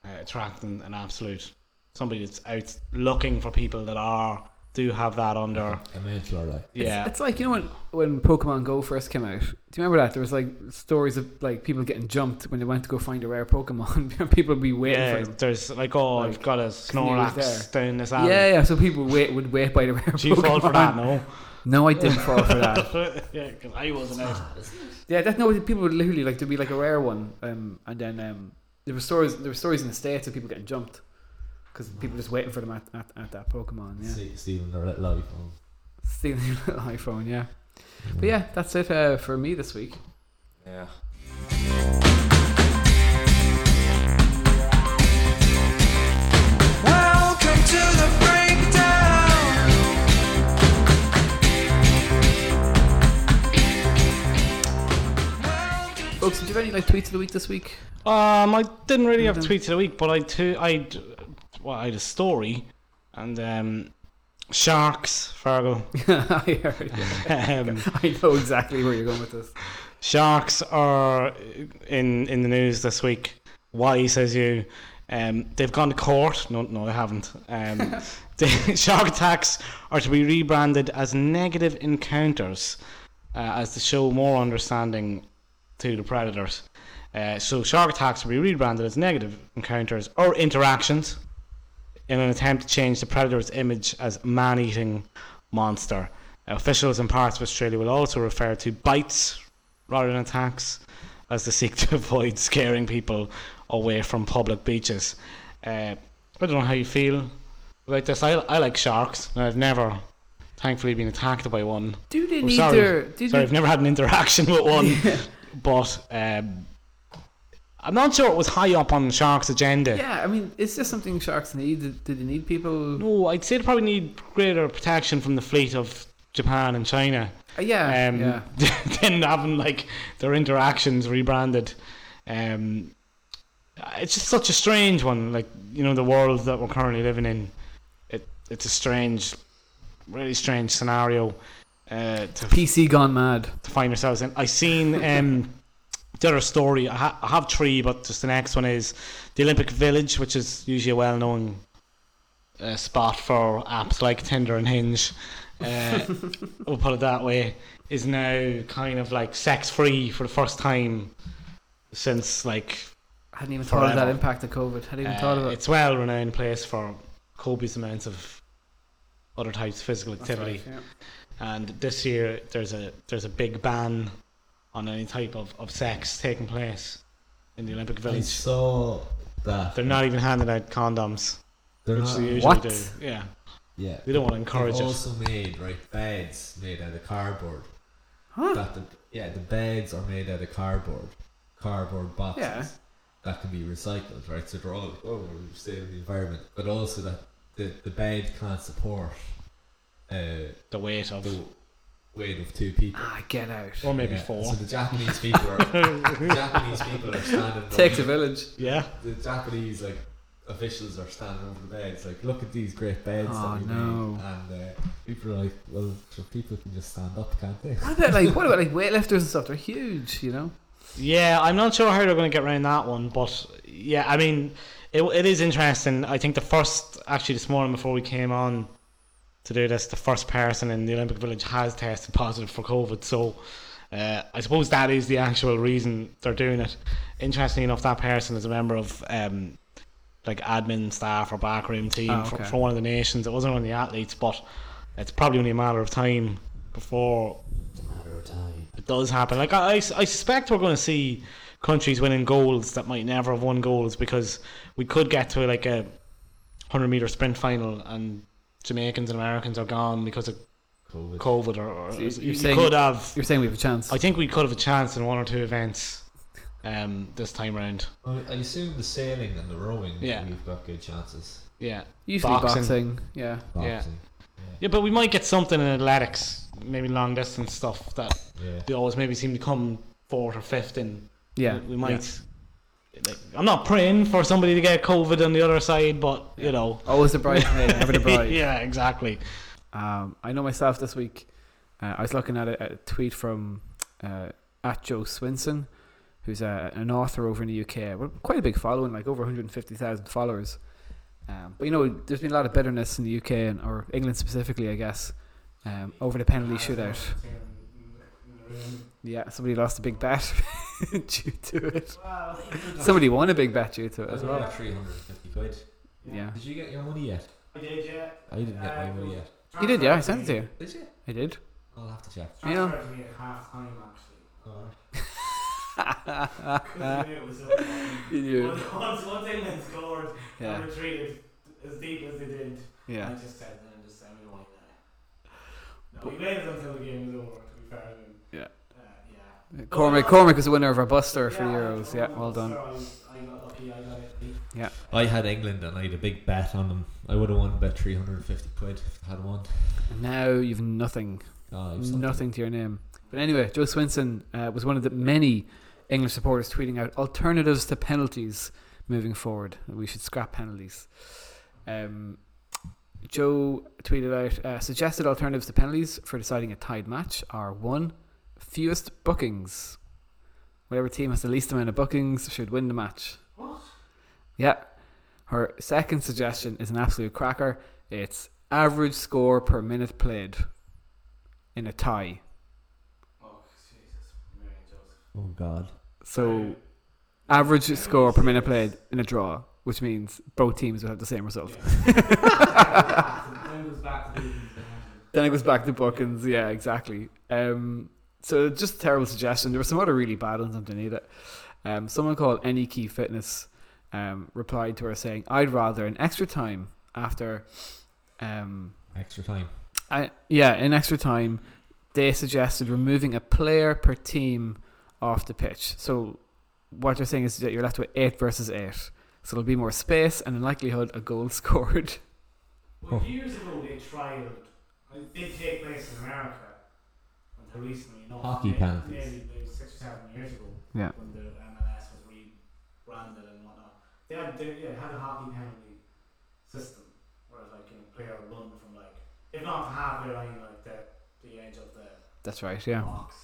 [SPEAKER 2] uh, attracting an absolute somebody that's out looking for people that are do have that under.
[SPEAKER 3] a mentor like.
[SPEAKER 2] Yeah,
[SPEAKER 1] It's, it's like you know when when Pokemon Go first came out. Do you remember that there was like stories of like people getting jumped when they went to go find a rare Pokemon. *laughs* people would be waiting
[SPEAKER 2] yeah.
[SPEAKER 1] for them.
[SPEAKER 2] There's like, oh,
[SPEAKER 1] Like,
[SPEAKER 2] I've got a Snorlax down this alley.
[SPEAKER 1] Yeah, yeah. So people wait would wait by the rare
[SPEAKER 2] Do you
[SPEAKER 1] Pokemon.
[SPEAKER 2] fall for that? No.
[SPEAKER 1] No, I didn't fall for that. *laughs*
[SPEAKER 2] yeah, because I wasn't out.
[SPEAKER 1] Yeah, that no. People would literally like there'd be like a rare one, um, and then um, there were stories. There were stories in the states of people getting jumped because people are just waiting for them at, at, at that Pokemon. Yeah,
[SPEAKER 3] See, stealing their little iPhone.
[SPEAKER 1] stealing your little iPhone. Yeah, but yeah, that's it uh, for me this week.
[SPEAKER 5] Yeah.
[SPEAKER 4] Welcome to the breakdown.
[SPEAKER 1] Folks, did you have any like tweets of the week this week?
[SPEAKER 2] Um, I didn't really have tweets of the week, but I t- I well, I had a story, and um, sharks, Fergal. *laughs*
[SPEAKER 1] I heard.
[SPEAKER 2] um,
[SPEAKER 1] I know exactly where you're going with this.
[SPEAKER 2] sharks are in in the news this week. Why says you? Um, they've gone to court. No, no, they haven't. Um, *laughs* the *laughs* shark attacks are to be rebranded as negative encounters, uh, as to show more understanding to the predators. Uh, so shark attacks will be rebranded as negative encounters or interactions in an attempt to change the predator's image as man-eating monster. Officials in parts of Australia will also refer to bites rather than attacks as they seek to *laughs* avoid scaring people away from public beaches. Uh, I don't know how you feel about this. I, I like sharks, and I've never, thankfully, been attacked by one.
[SPEAKER 1] Do they
[SPEAKER 2] Oh,
[SPEAKER 1] need
[SPEAKER 2] sorry.
[SPEAKER 1] their? Do
[SPEAKER 2] Sorry,
[SPEAKER 1] they,
[SPEAKER 2] I've never had an interaction *laughs* with one, but um, I'm not sure it was high up on Sharks' agenda.
[SPEAKER 1] yeah, I mean, is this something sharks need? Do, do they need people?
[SPEAKER 2] No, I'd say they probably need greater protection from the fleet of Japan and China.
[SPEAKER 1] Uh, yeah,
[SPEAKER 2] um,
[SPEAKER 1] yeah. *laughs*
[SPEAKER 2] than having like their interactions rebranded. Um, it's just such a strange one. Like you know, the world that we're currently living in, it it's a strange, really strange scenario uh, to
[SPEAKER 1] PC gone mad.
[SPEAKER 2] to find ourselves in. I seen um, *laughs* the other story. I, ha- I have three, but just the next one is the Olympic Village, which is usually a well-known uh, spot for apps like Tinder and Hinge. Uh, *laughs* we'll put it that way. Is now kind of like sex-free for the first time since like
[SPEAKER 1] I hadn't even thought of that impact of COVID. I Hadn't even
[SPEAKER 2] uh,
[SPEAKER 1] thought of it.
[SPEAKER 2] it's well-renowned place for copious amounts of other types of physical activity.
[SPEAKER 1] right, yeah.
[SPEAKER 2] and this year there's a there's a big ban on any type of, of sex taking place in the Olympic
[SPEAKER 3] I
[SPEAKER 2] Village.
[SPEAKER 3] saw that.
[SPEAKER 2] They're not even handing out condoms,
[SPEAKER 3] They're
[SPEAKER 2] which
[SPEAKER 3] not.
[SPEAKER 2] they usually
[SPEAKER 1] What?
[SPEAKER 2] do. Yeah,
[SPEAKER 3] Yeah.
[SPEAKER 2] they don't want to encourage
[SPEAKER 3] They've
[SPEAKER 2] it.
[SPEAKER 3] also made right beds made out of cardboard.
[SPEAKER 1] Huh?
[SPEAKER 3] That the, yeah, the beds are made out of cardboard, cardboard boxes
[SPEAKER 1] Yeah.
[SPEAKER 3] that can be recycled. Right, so they're all oh we're saving the environment, but also that the the bed can't support uh,
[SPEAKER 2] The weight of
[SPEAKER 3] the weight of two people.
[SPEAKER 1] Ah, get out.
[SPEAKER 2] or maybe
[SPEAKER 3] Yeah,
[SPEAKER 2] four.
[SPEAKER 3] So the Japanese people are the *laughs* Japanese people are standing.
[SPEAKER 1] Takes a
[SPEAKER 3] over-
[SPEAKER 1] village.
[SPEAKER 2] Yeah,
[SPEAKER 3] the Japanese like officials are standing over the beds, like look at these great beds
[SPEAKER 1] Oh,
[SPEAKER 3] that we
[SPEAKER 1] no.
[SPEAKER 3] made, and uh, people are like, well, so people can just stand up, can't they?
[SPEAKER 1] What about like what about like *laughs* weightlifters and stuff? They're huge, you know.
[SPEAKER 2] yeah. I'm not sure how they're going to get around that one, but yeah, I mean, it it is interesting. I think the first actually this morning before we came on to do this, the first person in the Olympic Village has tested positive for COVID. So uh, I suppose that is the actual reason they're doing it. Interestingly enough, that person is a member of um, like admin staff or backroom team
[SPEAKER 1] Oh,
[SPEAKER 2] for,
[SPEAKER 1] okay.
[SPEAKER 2] for one of the nations. It wasn't one of the athletes, but it's probably only a matter of time before it does happen. Like I, I, I suspect we're going to see countries winning goals that might never have won goals because we could get to like a hundred meter sprint final and Jamaicans and Americans are gone because of
[SPEAKER 3] COVID.
[SPEAKER 2] COVID or, or
[SPEAKER 1] So you-
[SPEAKER 2] you,
[SPEAKER 1] you're saying-
[SPEAKER 2] could have.
[SPEAKER 1] You're saying we have a chance.
[SPEAKER 2] I think we could have a chance in one or two events um, this time round.
[SPEAKER 3] Well, I assume the sailing and the rowing,
[SPEAKER 2] Yeah.
[SPEAKER 3] we've got good chances.
[SPEAKER 2] Yeah,
[SPEAKER 1] Usually
[SPEAKER 2] boxing.
[SPEAKER 1] boxing. Yeah.
[SPEAKER 2] Yeah.
[SPEAKER 3] Boxing.
[SPEAKER 2] yeah, but we might get something in athletics, maybe long distance stuff that
[SPEAKER 3] Yeah.
[SPEAKER 2] they always maybe seem to come fourth or fifth in.
[SPEAKER 1] Yeah.
[SPEAKER 2] we, we might. Like, I'm not praying for somebody to get COVID on the other side, but you know. *laughs*
[SPEAKER 1] Always the bridesmaid, never the bride.
[SPEAKER 2] yeah, exactly.
[SPEAKER 1] Um, I know myself this week. Uh, I was looking at a, a tweet from uh, at Joe Swinson, who's a, an author over in the UK. Well, quite a big following, like over 150,000 followers. Um, but you know, there's been a lot of bitterness in the UK and or England specifically, I guess, um, over the penalty shootout. Yeah, somebody lost a big bet *laughs* due to it. Somebody won a big bet due to it as well.
[SPEAKER 3] 350 quid.
[SPEAKER 1] Yeah,
[SPEAKER 3] Did you get your money yet?
[SPEAKER 2] I did, yeah.
[SPEAKER 3] I didn't get my money yet.
[SPEAKER 1] Uh, you did, yeah. I sent it to you.
[SPEAKER 3] Did you?
[SPEAKER 1] I did.
[SPEAKER 3] I'll have to check.
[SPEAKER 1] Yeah.
[SPEAKER 2] half time actually. *laughs*
[SPEAKER 1] You knew.
[SPEAKER 2] once, once England scored
[SPEAKER 1] Yeah,
[SPEAKER 2] and retreated as deep as they did,
[SPEAKER 1] yeah.
[SPEAKER 2] I just said then just send me the white now. No, we waited until the game was over. To be fair, to him.
[SPEAKER 1] Yeah.
[SPEAKER 2] Uh, yeah.
[SPEAKER 1] Cormac, Cormac was the winner of our Buster for Euros. Yeah, well done.
[SPEAKER 2] So I, I got lucky. I got it.
[SPEAKER 3] I had England and I had a big bet on them. I would have won about 350 quid if I had won.
[SPEAKER 1] And now you've nothing,
[SPEAKER 3] Oh, it was
[SPEAKER 1] nothing to your name. But anyway, Joe Swinson uh, was one of the many English supporters tweeting out alternatives to penalties moving forward. We should scrap penalties. Um, Joe tweeted out uh, suggested alternatives to penalties for deciding a tied match are one, fewest bookings. Whatever team has the least amount of bookings should win the match.
[SPEAKER 2] What?
[SPEAKER 1] Yeah. Her second suggestion is an absolute cracker. It's average score per minute played in a tie.
[SPEAKER 2] Oh, Jesus. Mary Joseph.
[SPEAKER 3] Oh God.
[SPEAKER 1] So, average score per minute played in a draw, which means both teams will have the same result. *laughs*
[SPEAKER 2] then it goes back to the
[SPEAKER 1] Then it goes back to Bookings. Yeah, exactly. Um, so just a terrible suggestion. There were some other really bad ones underneath it. Um, someone called Any Key Fitness um, replied to her saying, "I'd rather an extra time after." Um,
[SPEAKER 3] Extra time.
[SPEAKER 1] I, yeah, in extra time, they suggested removing a player per team off the pitch. So what they're saying is that you're left with eight versus eight. So there'll be more space and in likelihood a goal *laughs* scored.
[SPEAKER 2] Well, years ago they tried, it did take place in America until recently. Not
[SPEAKER 3] Hockey
[SPEAKER 2] maybe,
[SPEAKER 3] penalties.
[SPEAKER 2] Maybe about six or seven years ago
[SPEAKER 1] Yeah.
[SPEAKER 2] when the MLS was rebranded and whatnot. They had, they, yeah, had a hockey penalty system where like you know, player would run from like, if not the halfway line, like the, the edge of the
[SPEAKER 1] That's right, yeah.
[SPEAKER 2] box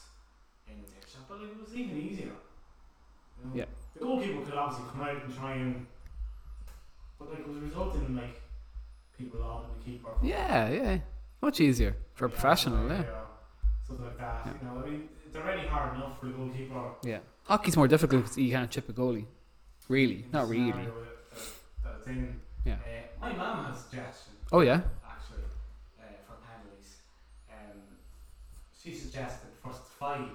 [SPEAKER 2] in the next shot. But like, it was even easier. You know?
[SPEAKER 1] Yeah.
[SPEAKER 2] The goalkeeper could obviously come out and try and, but like it was resulting in like people on the keeper.
[SPEAKER 1] Yeah, yeah. Much easier for a
[SPEAKER 2] Yeah,
[SPEAKER 1] professional,
[SPEAKER 2] like,
[SPEAKER 1] yeah.
[SPEAKER 2] Something like that. You know, I mean, it's already hard enough for the goalkeeper.
[SPEAKER 1] Yeah. Hockey's more difficult because you can't chip a goalie. Really? Not really.
[SPEAKER 2] that- that.
[SPEAKER 1] Yeah.
[SPEAKER 2] Uh, my mum has a suggestion
[SPEAKER 1] Oh, yeah?
[SPEAKER 2] actually uh, for penalties. Um, she suggested first five,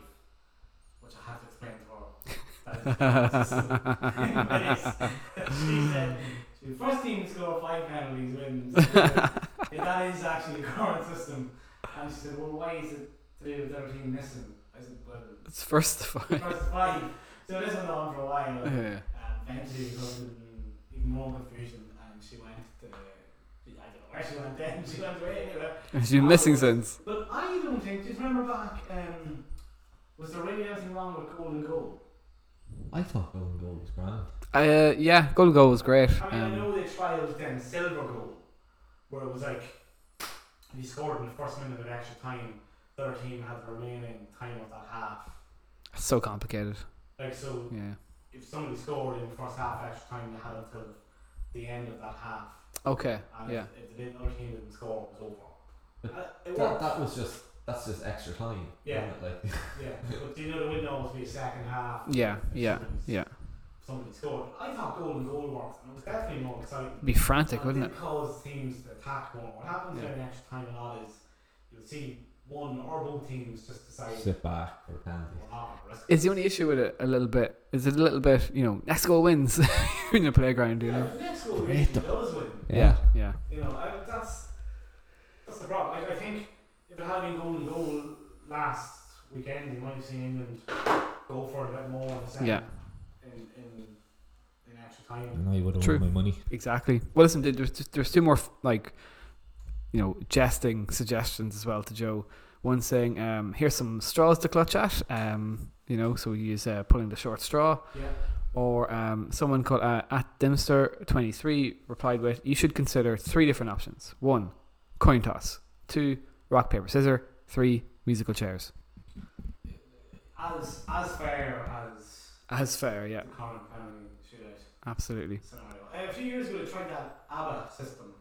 [SPEAKER 2] which I had to explain to her. That is the system. *laughs* she said she, first team to score five penalties wins. *laughs* that is actually the current system, and she said, "Well, why is it three of the other team missing?" I said, "Well,
[SPEAKER 1] It's first to five.
[SPEAKER 2] first five." So this went on for a while.
[SPEAKER 1] Yeah.
[SPEAKER 2] And eventually it resulted in even more confusion and she went to, I don't know where she went then, *laughs* she went away anyway. *laughs*
[SPEAKER 1] She's been missing since.
[SPEAKER 2] But I don't think, do you remember back, um, was there really anything wrong with golden goal?
[SPEAKER 3] I thought golden goal was grand.
[SPEAKER 1] Uh, yeah, golden goal was great.
[SPEAKER 2] I mean, I
[SPEAKER 1] Um,
[SPEAKER 2] know they tried then silver goal, where it was like, if you scored in the first minute of extra time, the other team had the remaining time of that half.
[SPEAKER 1] so complicated.
[SPEAKER 2] Like, so
[SPEAKER 1] Yeah.
[SPEAKER 2] if somebody scored in the first half extra time, you had until the end of that half.
[SPEAKER 1] Okay.
[SPEAKER 2] And
[SPEAKER 1] Yeah.
[SPEAKER 2] if, if the other team didn't score, it was over.
[SPEAKER 3] But
[SPEAKER 2] Uh, it
[SPEAKER 3] That,
[SPEAKER 2] worked.
[SPEAKER 3] that was just that's just extra time.
[SPEAKER 2] Yeah.
[SPEAKER 3] Like *laughs*
[SPEAKER 2] Yeah, but do you know there would always be a second half.
[SPEAKER 1] Yeah. Yeah. Yeah.
[SPEAKER 2] Somebody scored. I thought golden goal worked, and it was definitely more exciting.
[SPEAKER 1] Be frantic,
[SPEAKER 2] And
[SPEAKER 1] wouldn't
[SPEAKER 2] did
[SPEAKER 1] it?
[SPEAKER 2] cause teams to attack more. What happens
[SPEAKER 1] Yeah.
[SPEAKER 2] during extra time a lot is you'll see one or both teams just decide
[SPEAKER 3] sit back for penalties.
[SPEAKER 2] we're not gonna risk
[SPEAKER 1] Is the only issue with it a little bit? Is it a little bit? You know, next goal wins *laughs* in the playground. You
[SPEAKER 2] Yeah,
[SPEAKER 1] know.
[SPEAKER 2] the next goal
[SPEAKER 3] Great
[SPEAKER 2] usually does win.
[SPEAKER 1] Yeah. Yeah.
[SPEAKER 2] You know, I, that's that's the problem. Like, I think if it had been golden goal last weekend, you might have seen England go for it a bit more in the second.
[SPEAKER 1] Yeah.
[SPEAKER 2] In in in extra time.
[SPEAKER 3] And I would have
[SPEAKER 1] True.
[SPEAKER 3] won my money.
[SPEAKER 1] Exactly. Well, listen, there's there's two more like, you know, jesting suggestions as well to Joe. One saying, um, "Here's some straws to clutch at." Um, you know, so we use uh, pulling the short straw.
[SPEAKER 2] Yeah.
[SPEAKER 1] Or um, someone called uh, at Dimster23 replied with, "You should consider three different options. One, coin toss. Two, rock paper scissors. Three, musical chairs.
[SPEAKER 2] As as fair as
[SPEAKER 1] As fair, yeah,
[SPEAKER 2] the current penalty shootout
[SPEAKER 1] absolutely.
[SPEAKER 2] scenario. Uh, a few years ago, they tried that ABBA system.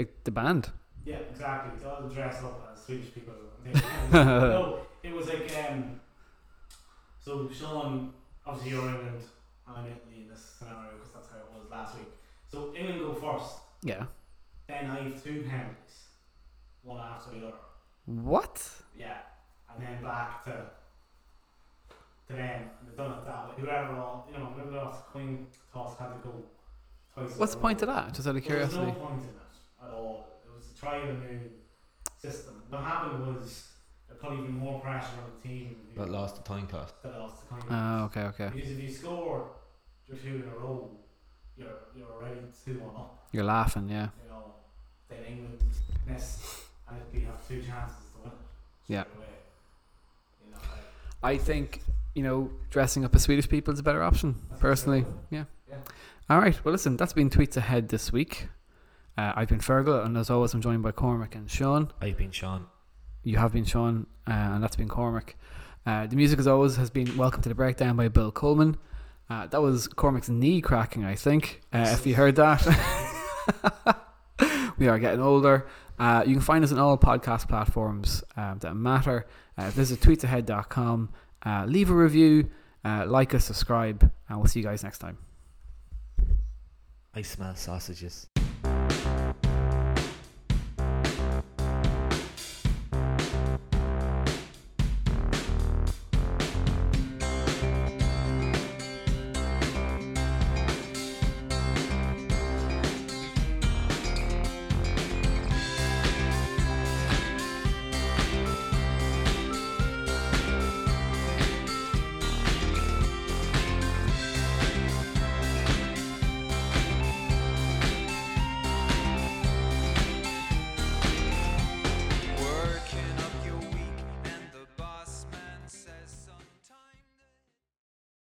[SPEAKER 2] Like
[SPEAKER 1] the band.
[SPEAKER 2] Yeah, exactly. They all dress up as Swedish people. *laughs* No, it was like um. So Sean, obviously you're England, and I'm Italy in this scenario because that's how it was last week. So England go first,
[SPEAKER 1] Yeah.
[SPEAKER 2] then I have two penalties, one after the other.
[SPEAKER 1] What?
[SPEAKER 2] Yeah, and then back to to them. They've done it that way. Whoever all, you know, whoever else coin toss had to go twice.
[SPEAKER 1] What's the point of that? Just out of curiosity.
[SPEAKER 2] no point in it at all. It was to try a new system. What happened was it put even more pressure on the team who
[SPEAKER 3] But lost the time cost.
[SPEAKER 2] that lost the time.
[SPEAKER 1] Oh, okay, okay.
[SPEAKER 2] Because if you score your two in a row, you're you're already two one up.
[SPEAKER 1] You're laughing, yeah.
[SPEAKER 2] You know, then England miss, and we have two chances to win.
[SPEAKER 1] Yeah.
[SPEAKER 2] You know, like,
[SPEAKER 1] I think you know dressing up as Swedish people is a better option, personally. Yeah.
[SPEAKER 2] Yeah.
[SPEAKER 1] All right. Well, listen, that's been tweets ahead this week. Uh, I've been Fergal, and as always, I'm joined by Cormac and Sean.
[SPEAKER 5] I've been Sean.
[SPEAKER 1] You have been Sean, uh, and that's been Cormac. Uh, the music, as always, has been "Welcome to the Breakdown" by Bill Coleman. Uh, that was Cormac's knee cracking, I think. Uh, if you heard that, *laughs* we are getting older. Uh, you can find us on all podcast platforms um, that matter. Uh, visit tweetsahead.com. Uh, leave a review, uh, like us, subscribe, and we'll see you guys next time.
[SPEAKER 3] I smell sausages.